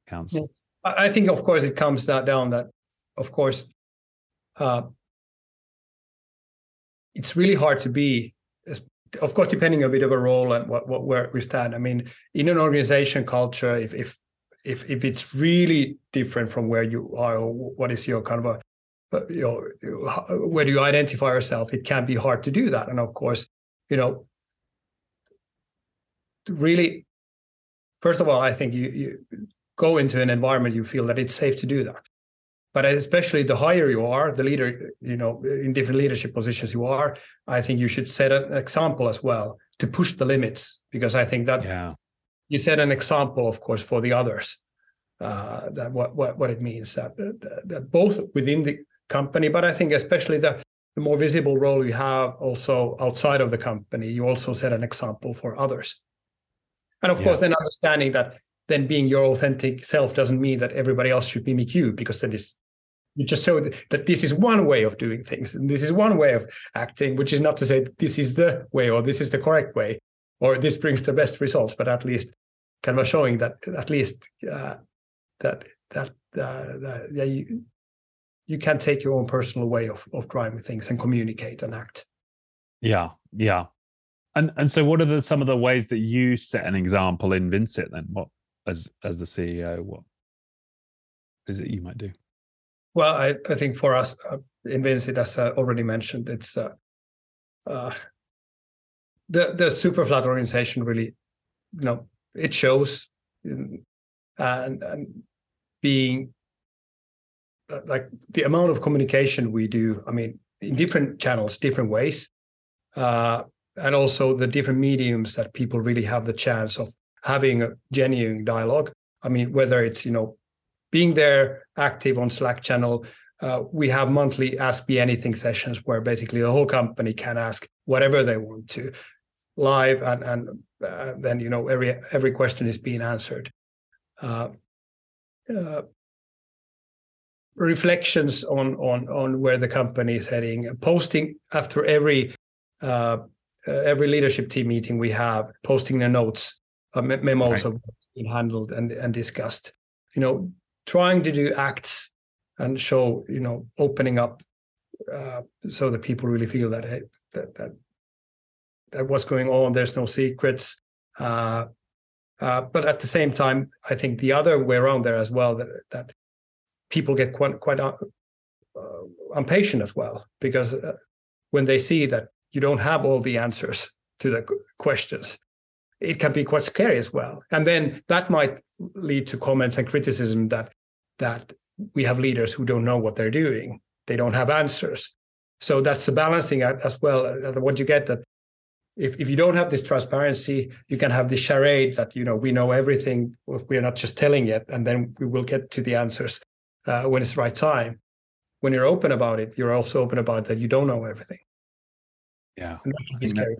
Speaker 1: counsel?
Speaker 2: I think of course it comes down that of course uh, it's really hard to be of course, depending a bit of a role and what, what where we stand. I mean, in an organization culture, if if if if it's really different from where you are, or what is your kind of a you know, where do you identify yourself? It can be hard to do that, and of course, you know, really, first of all, I think you you go into an environment you feel that it's safe to do that but especially the higher you are the leader you know in different leadership positions you are i think you should set an example as well to push the limits because i think that
Speaker 1: yeah.
Speaker 2: you set an example of course for the others uh, that what, what what it means that, that, that, both within the company but i think especially the the more visible role you have also outside of the company you also set an example for others and of yeah. course then understanding that then being your authentic self doesn't mean that everybody else should mimic you because that is You just show that this is one way of doing things, and this is one way of acting, which is not to say this is the way or this is the correct way or this brings the best results, but at least kind of showing that at least uh, that that uh, that yeah, you you can take your own personal way of of driving things and communicate and act.
Speaker 1: Yeah, yeah. And and so, what are the, some of the ways that you set an example in Vincit? Then, what as as the CEO, what is it you might do?
Speaker 2: Well, I, I think for us uh, in Vincit, as I already mentioned, it's uh, uh, the the super flat organization really, you know, it shows, and and being like the amount of communication we do. I mean, in different channels, different ways, uh, and also the different mediums that people really have the chance of having a genuine dialogue. I mean, whether it's you know being there active on Slack channel. Uh, we have monthly Ask Me Anything sessions where basically the whole company can ask whatever they want to live and and uh, then you know every every question is being answered uh, uh, reflections on on on where the company is heading posting after every uh, uh, every leadership team meeting we have posting the notes uh, memos right. of what's been handled and and discussed you know trying to do acts and show you know opening up so that people really feel that hey, that that that what's going on. There's no secrets. Uh, uh, but at the same time, I think the other way around there as well that that people get quite quite uh, uh impatient as well because uh, when they see that you don't have all the answers to the questions, it can be quite scary as well. And then that might lead to comments and criticism that that we have leaders who don't know what they're doing. They don't have answers. So that's a balancing act as well. Uh, what you get that if, if you don't have this transparency, you can have this charade that you know we know everything. We are not just telling it, and then we will get to the answers uh, when it's the right time. When you're open about it, you're also open about that you don't know everything.
Speaker 1: Yeah, and that can be scary.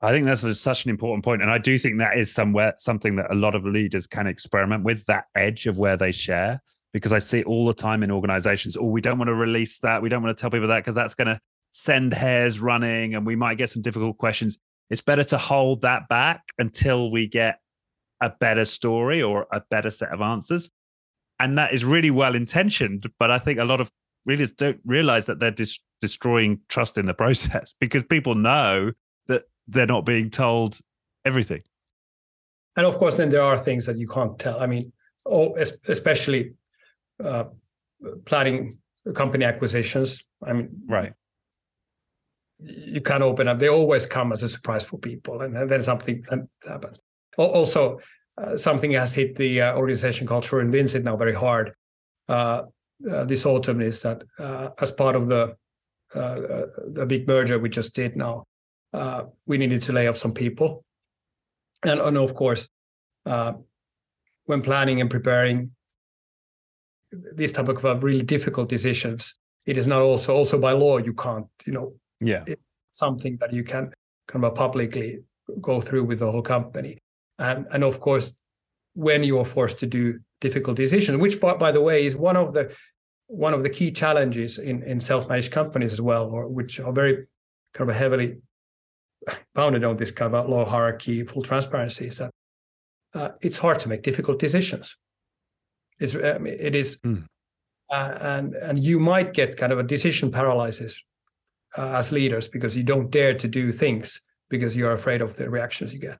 Speaker 1: I think that's a, such an important point, and I do think that is somewhere something that a lot of leaders can experiment with that edge of where they share. Because I see all the time in organizations. Oh, we don't want to release that. We don't want to tell people that because that's going to send hares running and we might get some difficult questions. It's better to hold that back until we get a better story or a better set of answers. And that is really well intentioned. But I think a lot of readers don't realize that they're dis- destroying trust in the <laughs> process because people know that they're not being told everything.
Speaker 2: And of course, then there are things that you can't tell. I mean, oh, especially uh, planning company acquisitions. I mean,
Speaker 1: right
Speaker 2: you can't open up. They always come as a surprise for people, and then something happens. Also, uh, something has hit the uh, organization culture in Vincit now very hard. Uh, uh this autumn is that uh, as part of the uh, the big merger we just did now, we needed to lay off some people, and, and of course, when planning and preparing these type of really difficult decisions, it is not also also by law you can't you know
Speaker 1: yeah.
Speaker 2: it's something that you can kind of publicly go through with the whole company and and of course when you are forced to do difficult decisions which by, by the way is one of the one of the key challenges in in self-managed companies as well or which are very kind of heavily <laughs> bounded on this kind of low hierarchy full transparency is that uh, it's hard to make difficult decisions it's um, it is mm. uh, and and you might get kind of a decision paralysis uh, as leaders because you don't dare to do things because you're afraid of the reactions you get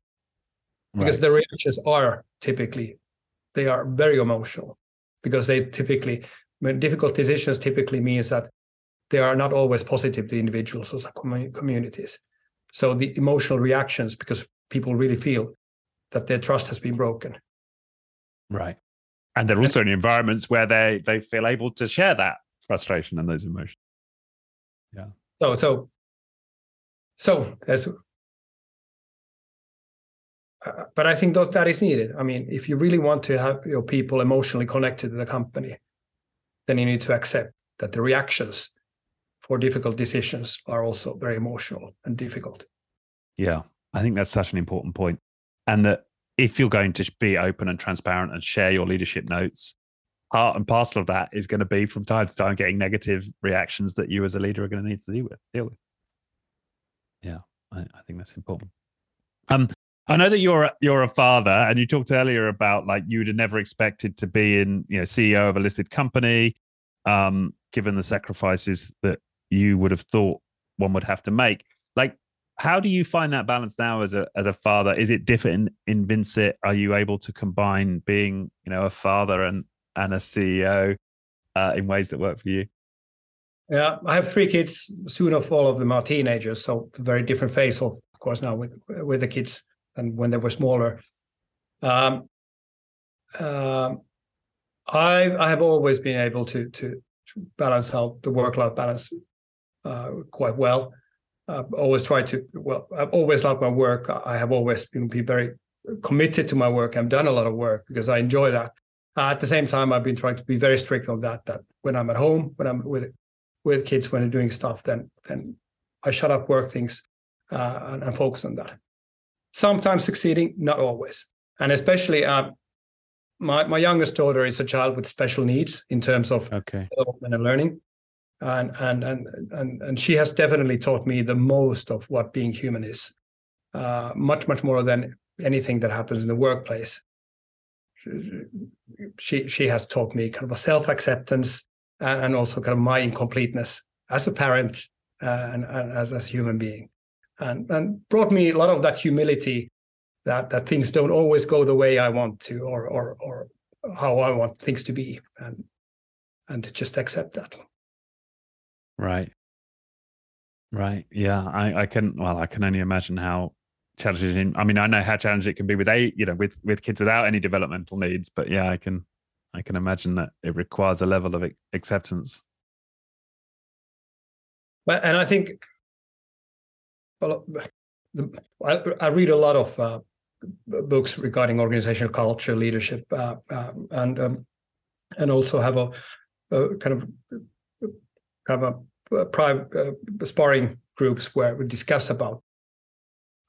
Speaker 2: because right. the reactions are typically they are very emotional. Because they typically when difficult decisions typically means that they are not always positive to individuals or communities. So the emotional reactions because people really feel that their trust has been broken.
Speaker 1: Right. And they're also in environments where they they feel able to share that frustration and those emotions. Yeah.
Speaker 2: So so so as uh, but I think that that is needed. I mean, if you really want to have your people emotionally connected to the company, then you need to accept that the reactions for difficult decisions are also very emotional and difficult.
Speaker 1: Yeah, I think that's such an important point. And that if you're going to be open and transparent and share your leadership notes, part and parcel of that is going to be from time to time getting negative reactions that you as a leader are going to need to deal with. Deal with. Yeah, I, I think that's important. Um, I know that you're a, you're a father, and you talked earlier about like you'd have never expected to be in you know CEO of a listed company, um, given the sacrifices that you would have thought one would have to make. Like, how do you find that balance now as a as a father? Is it different in, in Vincit? Are you able to combine being you know a father and and a CEO uh, in ways that work for you?
Speaker 2: Yeah, I have three kids. Soon of all of them are teenagers, so very different phase of, of course now with with the kids than when they were smaller. Um, um, I I have always been able to to, balance out the work life balance uh, quite well. I've always tried to well. I've always loved my work. I have always been be very committed to my work. I've done a lot of work because I enjoy that. Uh, at the same time, I've been trying to be very strict on that. That when I'm at home, when I'm with with kids, when I'm doing stuff, then then I shut up work things uh, and, and, focus on that. Sometimes succeeding, not always, and especially uh, my my youngest daughter is a child with special needs in terms of
Speaker 1: okay.
Speaker 2: development and learning, and and and and and she has definitely taught me the most of what being human is, uh, much much more than anything that happens in the workplace. She she has taught me kind of a self acceptance and, and, also kind of my incompleteness as a parent uh, and, and, as a human being, and and brought me a lot of that humility that that things don't always go the way I want to or or or how I want things to be, and and to just accept that.
Speaker 1: Right. Right. Yeah. I, I can well, I can only imagine how challenging. I mean, I know how challenging it can be with a you know with with kids without any developmental needs, but yeah, I can I can imagine that it requires a level of acceptance.
Speaker 2: But and I think, well, I, I read a lot of uh, books regarding organizational culture, leadership, uh, uh, and um, and also have a, a, kind of of a, a private uh, sparring groups where we discuss about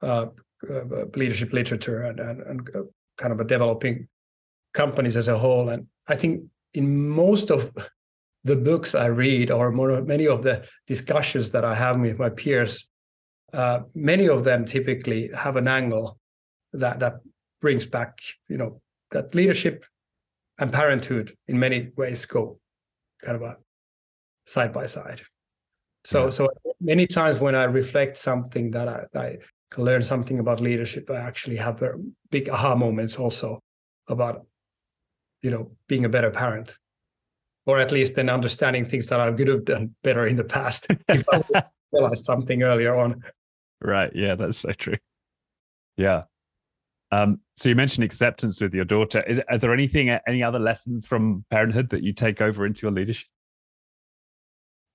Speaker 2: uh, uh, leadership literature and, and, and uh, kind of a developing companies as a whole. And I think in most of the books I read, or more, many of the discussions that I have with my peers, uh, many of them typically have an angle that that brings back, you know, that leadership and parenthood in many ways go kind of a side by side. So, yeah. so many times when I reflect something that I, I can learn something about leadership. I actually have big aha moments also about, you know, being a better parent, or at least then understanding things that I could have done better in the past <laughs> if I <laughs> realized something earlier on.
Speaker 1: Right. Yeah, that's so true. Yeah. Um, so you mentioned acceptance with your daughter. Is, there anything, any other lessons from parenthood that you take over into your leadership?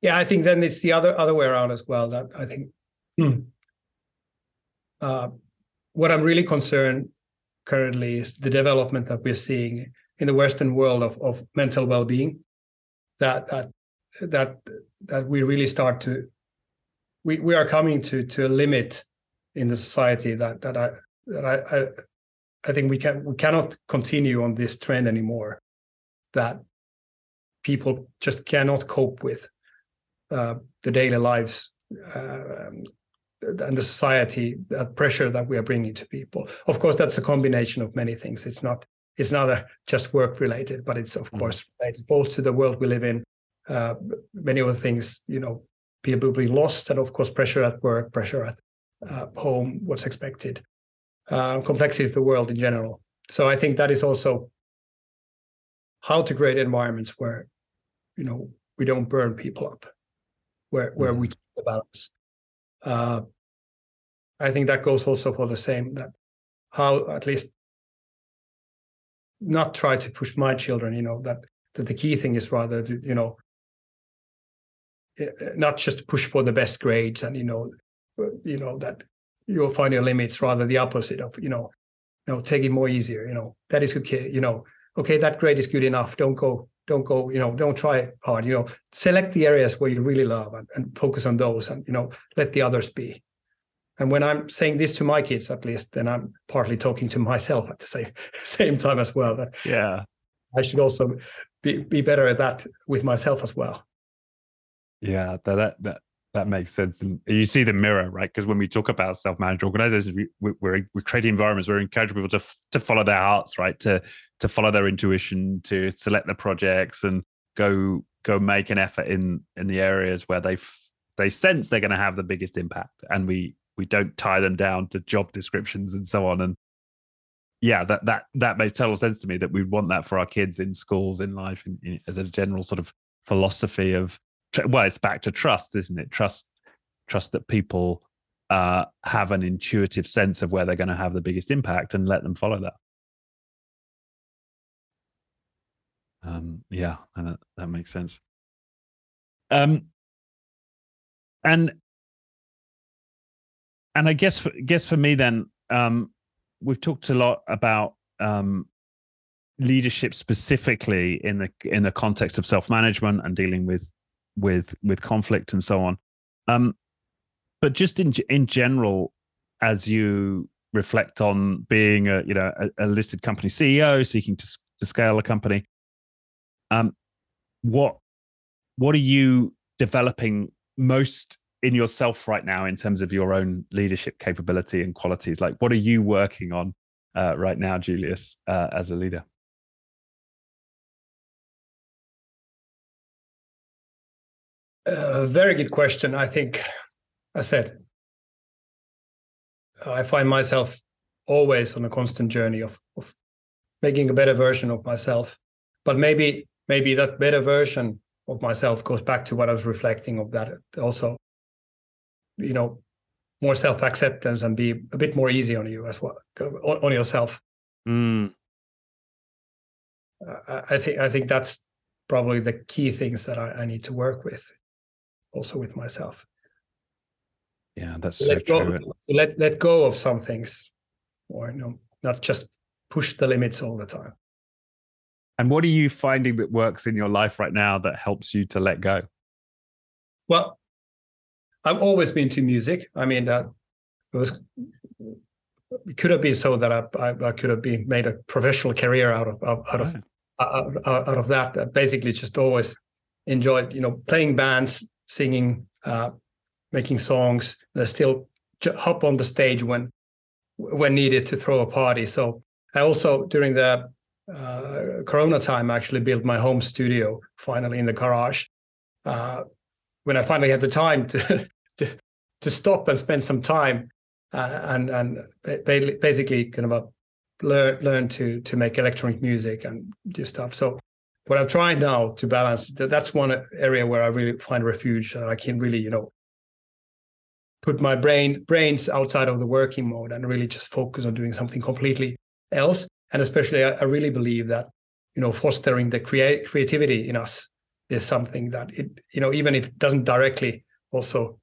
Speaker 2: Yeah, I think then it's the other other way around as well. That I think hmm, uh, what I'm really concerned currently is the development that we're seeing in the Western world of, of mental well-being. That that that that we really start to we, we are coming to to a limit in the society that that I that I, I I think we can we cannot continue on this trend anymore. That people just cannot cope with uh, the daily lives uh, and the society that pressure that we are bringing to people of course that's a combination of many things it's not it's not a, just work related but it's of mm. course related both to the world we live in uh, many of the things you know people lost and of course pressure at work pressure at uh, home what's expected uh, complexity of the world in general so i think that is also how to create environments where you know we don't burn people up where where mm. we keep the balance uh, I think that goes also for the same that how at least not try to push my children you know that that the key thing is rather to you know Uh, not just push for the best grades and you know uh, you know that you'll find your limits rather the opposite of you know you know take it more easier you know that is okay you know. Okay that grade is good enough don't go don't go you know don't try hard you know. Select the areas where you really love and, and focus on those and you know let the others be. And when i'm saying this to my kids at least then i'm partly talking to myself at the same <laughs> same time as well that
Speaker 1: yeah.
Speaker 2: I should also be, be better at that with myself as well.
Speaker 1: Yeah, that that that that makes sense. And you see the mirror, right? Because when we talk about self-managed organizations, we, we, we're we're creating environments where we encourage people to to follow their hearts, right? To to follow their intuition, to select the projects, and go go make an effort in in the areas where they they sense they're going to have the biggest impact, and we we don't tie them down to job descriptions and so on. And yeah, that that that makes total sense to me that we want that for our kids in schools, in life, in, in, as a general sort of philosophy of well, it's back to trust, isn't it? Trust, trust that people uh, have an intuitive sense of where they're going to have the biggest impact, and let them follow that. Um, yeah, and that, that makes sense. Um, and and I guess for, guess for me then, um, we've talked a lot about um, leadership specifically in the in the context of self management and dealing with with with conflict and so on. Um, but just in in general, as you reflect on being a you know a, a listed company CEO seeking to to scale a company, um, what what are you developing most in yourself right now in terms of your own leadership capability and qualities? Like, what are you working on uh, right now, Julius, uh, as a leader?
Speaker 2: A very good question. I think, I said, I find myself always on a constant journey of, of making a better version of myself. But maybe maybe that better version of myself goes back to what I was reflecting of that also. You know, more self acceptance and be a bit more easy on you as well on, yourself.
Speaker 1: Mm.
Speaker 2: Uh, I think I think that's probably the key things that I, I need to work with also with myself.
Speaker 1: Yeah, that's so
Speaker 2: let
Speaker 1: true.
Speaker 2: Go, let let go of some things, or you know, not just push the limits all the time.
Speaker 1: And what are you finding that works in your life right now that helps you to let go?
Speaker 2: Well, I've always been to music. I mean, that it was it could have been so that I, I, I could have been made a professional career out of out, out of out, out of that. I basically, just always enjoyed you know playing bands, singing, uh, making songs. They still hop on the stage when when needed to throw a party. So I also during the uh, Corona time actually built my home studio finally in the garage. Uh, when I finally had the time to <laughs> to, to stop and spend some time uh, and and basically kind of learn learn to to make electronic music and do stuff. So what I'm trying now to balance that, that's one area where I really find refuge that I can really, you know, put my brain brains outside of the working mode and really just focus on doing something completely else. And especially, I, I really believe that, you know, fostering the create creativity in us is something that it, you know, even if it doesn't directly also,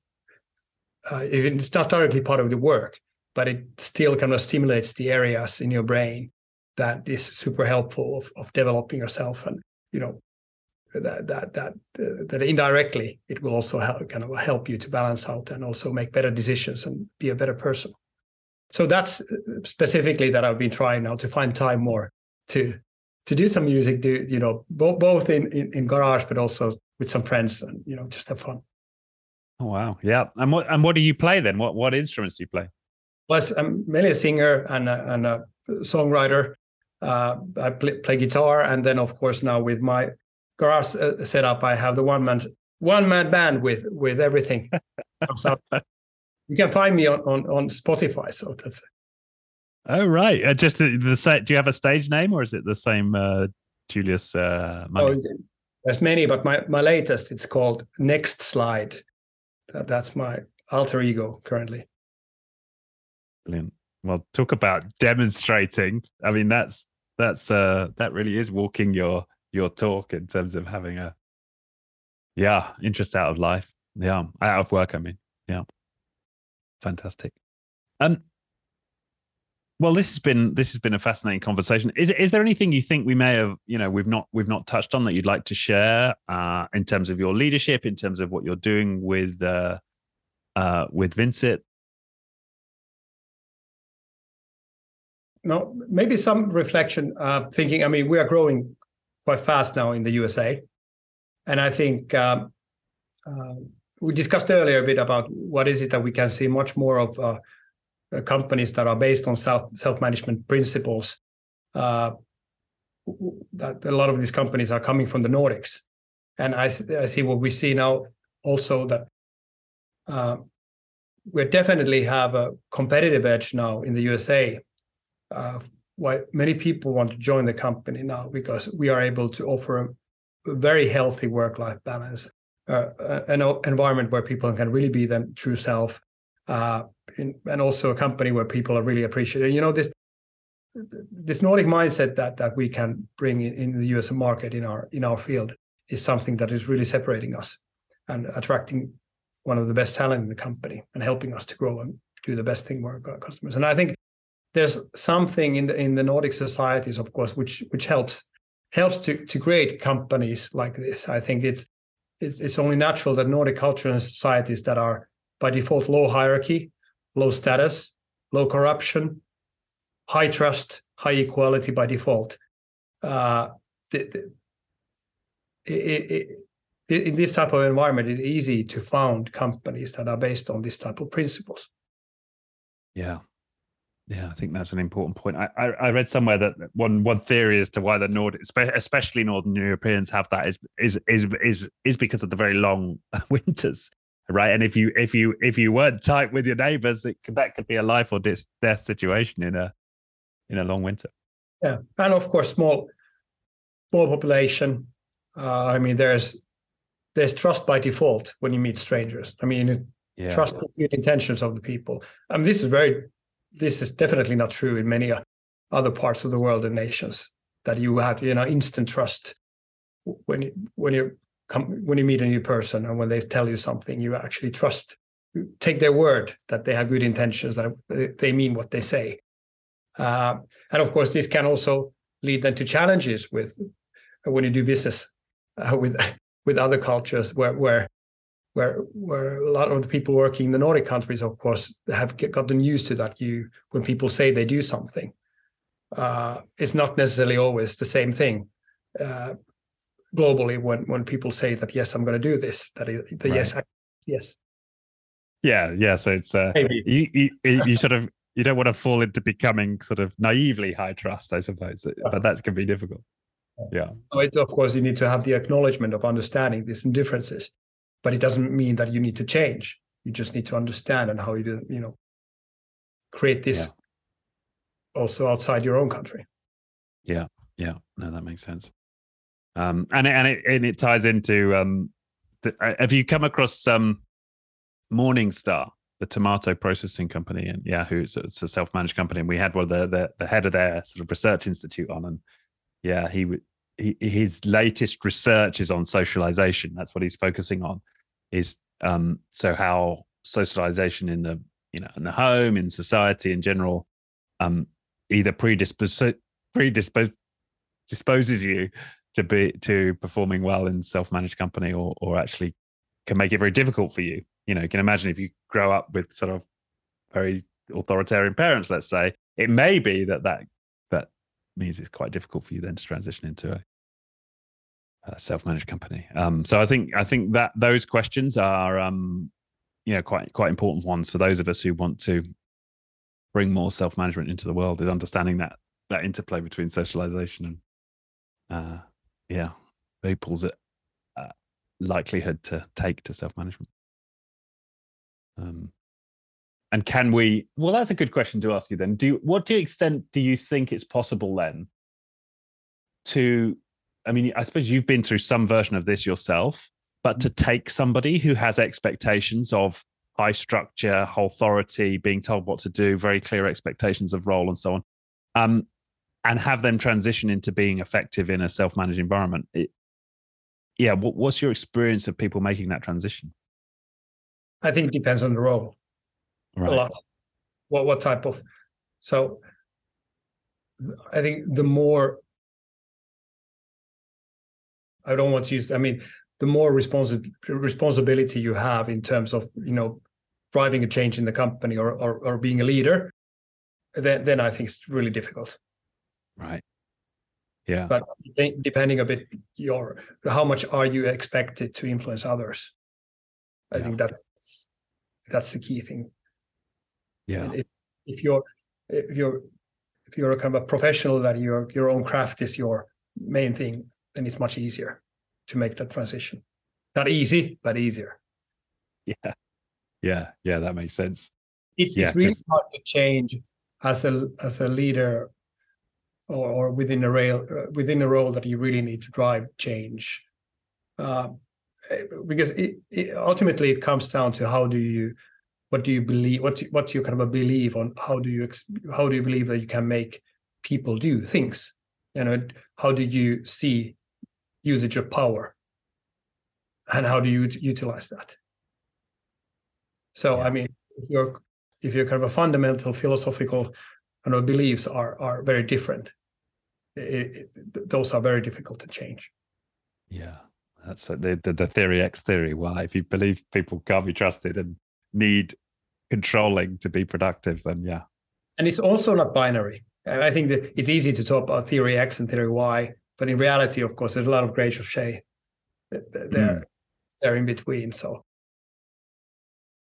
Speaker 2: uh, if it's not directly part of the work, but it still kind of stimulates the areas in your brain that is super helpful of, of developing yourself and you know that that that uh, that indirectly it will also help kind of help you to balance out and also make better decisions and be a better person. So that's uh, specifically that i've been trying now to find time more to to do some music do you know both both in, in in garage but also with some friends and you know just have fun.
Speaker 1: Oh wow. Yeah. And what and what do you play then? What what instruments do you play?
Speaker 2: Well i'm mainly a singer and a, and a songwriter uh, I play, play, guitar, and then of course now with my garage uh, setup, I have the one man one man band with with everything. so <laughs> you can find me on on, on Spotify. So that's. It.
Speaker 1: Oh right, uh, just the, the do you have a stage name or is it the same uh, Julius uh, Oh,
Speaker 2: there's many, but my my latest it's called Next Slide. That, that's my alter ego currently.
Speaker 1: Brilliant. Well, talk about demonstrating. I mean, that's that's uh that really is walking your your talk in terms of having a yeah interest out of life. Yeah out of work i mean. Yeah. Fantastic. Um well this has been this has been a fascinating conversation. Is is there anything you think we may have you know we've not we've not touched on that you'd like to share uh in terms of your leadership in terms of what you're doing with uh uh with vincit
Speaker 2: no, maybe some reflection. Uh, thinking, I mean, we are growing quite fast now in the USA, and I think um, uh, we discussed earlier a bit about what is it that we can see much more of uh, uh companies that are based on self self management principles. Uh, that a lot of these companies are coming from the Nordics, and I, I see what we see now also that uh, we definitely have a competitive edge now in the USA. Uh, why many people want to join the company now because we are able to offer a very healthy work-life balance, uh, an environment where people can really be their true self, uh, in, and also a company where people are really appreciated. You know this this Nordic mindset that that we can bring in, in the US market in our in our field is something that is really separating us and attracting one of the best talent in the company and helping us to grow and do the best thing for our customers. And I think there's something in the in the Nordic societies, of course, which which helps helps to to create companies like this. I think it's it's, only natural that Nordic culture and societies that are by default low hierarchy, low status, low corruption, high trust, high equality by default. Uh, the, the, it, it, in this type of environment, it's easy to found companies that are based on this type of principles.
Speaker 1: Yeah, yeah, I think that's an important point. I, I, I, read somewhere that one one theory as to why the Nordic, especially Northern Europeans, have that is is is is is because of the very long <laughs> winters, right? And if you if you if you weren't tight with your neighbours, that could be a life or death situation in a in a long winter.
Speaker 2: Yeah, and of course, small small population. Uh, I mean, there's there's trust by default when you meet strangers. I mean, yeah. trust the good intentions of the people. I mean, this is very, this is definitely not true in many other parts of the world and nations. That you have, you know, instant trust when you when you come when you meet a new person and when they tell you something, you actually trust, take their word that they have good intentions, that they mean what they say. Uh, and of course, this can also lead then to challenges with when you do business uh, with <laughs> with other cultures where where where where a lot of the people working in the Nordic countries, of course, have gotten used to that. You when people say they do something, uh, it's not necessarily always the same thing. Uh, globally, when when people say that yes, I'm going to do this, that is, the right. yes, I, yes.
Speaker 1: Yeah, yeah. So it's uh, you, you you sort of you don't want to fall into becoming sort of naively high trust, I suppose, but that's going to be difficult. Yeah.
Speaker 2: So it's, of course, you need to have the acknowledgement of understanding these differences, but it doesn't mean that you need to change. You just need to understand and how you do, you know, create this yeah. also outside your own country.
Speaker 1: Yeah. Yeah. No, that makes sense. Um, and and it and it ties into um, the, uh, have you come across um, Morningstar, the tomato processing company, and yeah, who's it's a self managed company, and we had one of the, the the head of their sort of research institute on, and yeah, he would. his latest research is on socialization. That's what he's focusing on. Is um, so how socialization in the you know in the home in society in general um, either predisposes predispose disposes you to be to performing well in self-managed company or or actually can make it very difficult for you. You know you can imagine if you grow up with sort of very authoritarian parents let's say it may be that that that means it's quite difficult for you then to transition into a, self-managed company. Um, so I think I think that those questions are um, you know quite quite important ones for those of us who want to bring more self-management into the world is understanding that that interplay between socialization and uh, yeah people's uh, likelihood to take to self-management. Um, and can we? Well, that's a good question to ask you. Then, do what to extent do you think it's possible then to? I mean, I suppose you've been through some version of this yourself, but to take somebody who has expectations of high structure, authority, being told what to do, very clear expectations of role, and so on, um, and have them transition into being effective in a self-managed environment. It, yeah, what, what's your experience of people making that transition?
Speaker 2: I think it depends on the role right. a lot. What what type of so I think the more I don't want to use I mean the more responsi- responsibility you have in terms of you know driving a change in the company or or, or being a leader then then I think it's really difficult.
Speaker 1: Right. Yeah.
Speaker 2: But depending a bit your how much are you expected to influence others? I yeah. think that's that's the key thing.
Speaker 1: Yeah.
Speaker 2: if, if you're if you're if you're a kind of a professional that your your own craft is your main thing, then it's much easier to make that transition. Not easy, but easier.
Speaker 1: Yeah. Yeah. Yeah. That makes sense.
Speaker 2: It's, yeah, it's really hard to change as a as a leader or, or within a rail uh, within a role that you really need to drive change uh, because it, it, ultimately it comes down to how do you what do you believe what's what's your kind of a belief on how do you how do you believe that you can make people do things you know how do you see usage of power and how do you utilize that so yeah. i mean if you're if your kind of a fundamental philosophical you know, beliefs are are very different it, it, those are very difficult to change
Speaker 1: yeah that's uh, the, the, the theory X theory. Y, if you believe people can't be trusted and need controlling to be productive, then yeah.
Speaker 2: And it's also not binary. I think that it's easy to talk about theory X and theory Y, but in reality, of course, there's a lot of grades of shade. They're mm. they're in between. So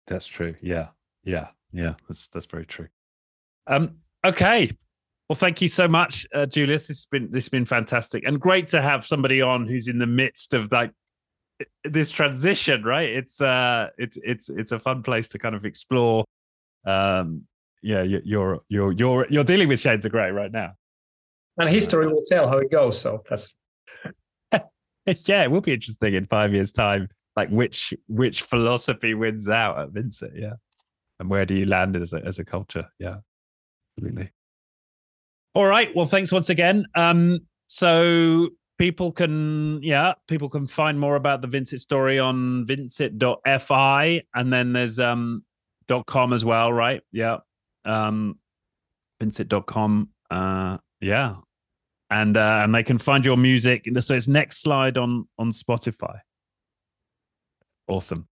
Speaker 1: that's true. Yeah, yeah, yeah. That's that's very true. Um. Okay. Well, thank you so much, uh, Julius. This has been this has been fantastic and great to have somebody on who's in the midst of like this transition. Right? It's uh, it's it's it's a fun place to kind of explore. Um, yeah, you're you're you're you're dealing with shades of grey right now,
Speaker 2: and history will tell how it goes. So that's <laughs>
Speaker 1: yeah, it will be interesting in five years' time, like which which philosophy wins out at Vincit. Yeah, and where do you land as a as a culture? Yeah, absolutely. All right. Well, thanks once again. Um, so people can, yeah, people can find more about the Vincit story on vincit.fi. And then there's um .com as well, right? Yeah. Um, vincit.com. Uh, yeah. And uh, and they can find your music. So it's next slide on on Spotify. Awesome.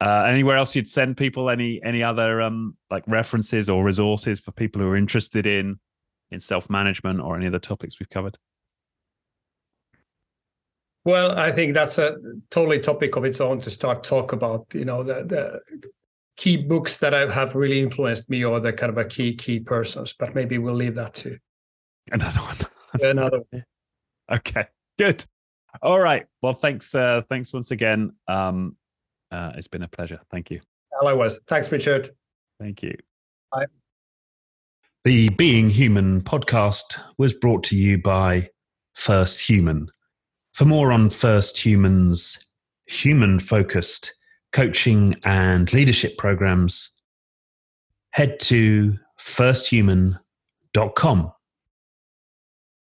Speaker 1: Uh, anywhere else you'd send people any any other um like references or resources for people who are interested in in self management or any of the topics we've covered?
Speaker 2: Well, I think that's a totally topic of its own to start talk about. You know, the, the key books that have really influenced me, or the kind of a key key persons. But maybe we'll leave that to
Speaker 1: another one. <laughs>
Speaker 2: another one.
Speaker 1: Okay, good. All right. Well, thanks. Uh, thanks once again. Um, uh, it's been a pleasure. Thank you.
Speaker 2: Hello, Likewise. Thanks, Richard.
Speaker 1: Thank you.
Speaker 2: Bye.
Speaker 1: The Being Human podcast was brought to you by First Human. For more on First Human's human focused coaching and leadership programs, head to firsthuman.com.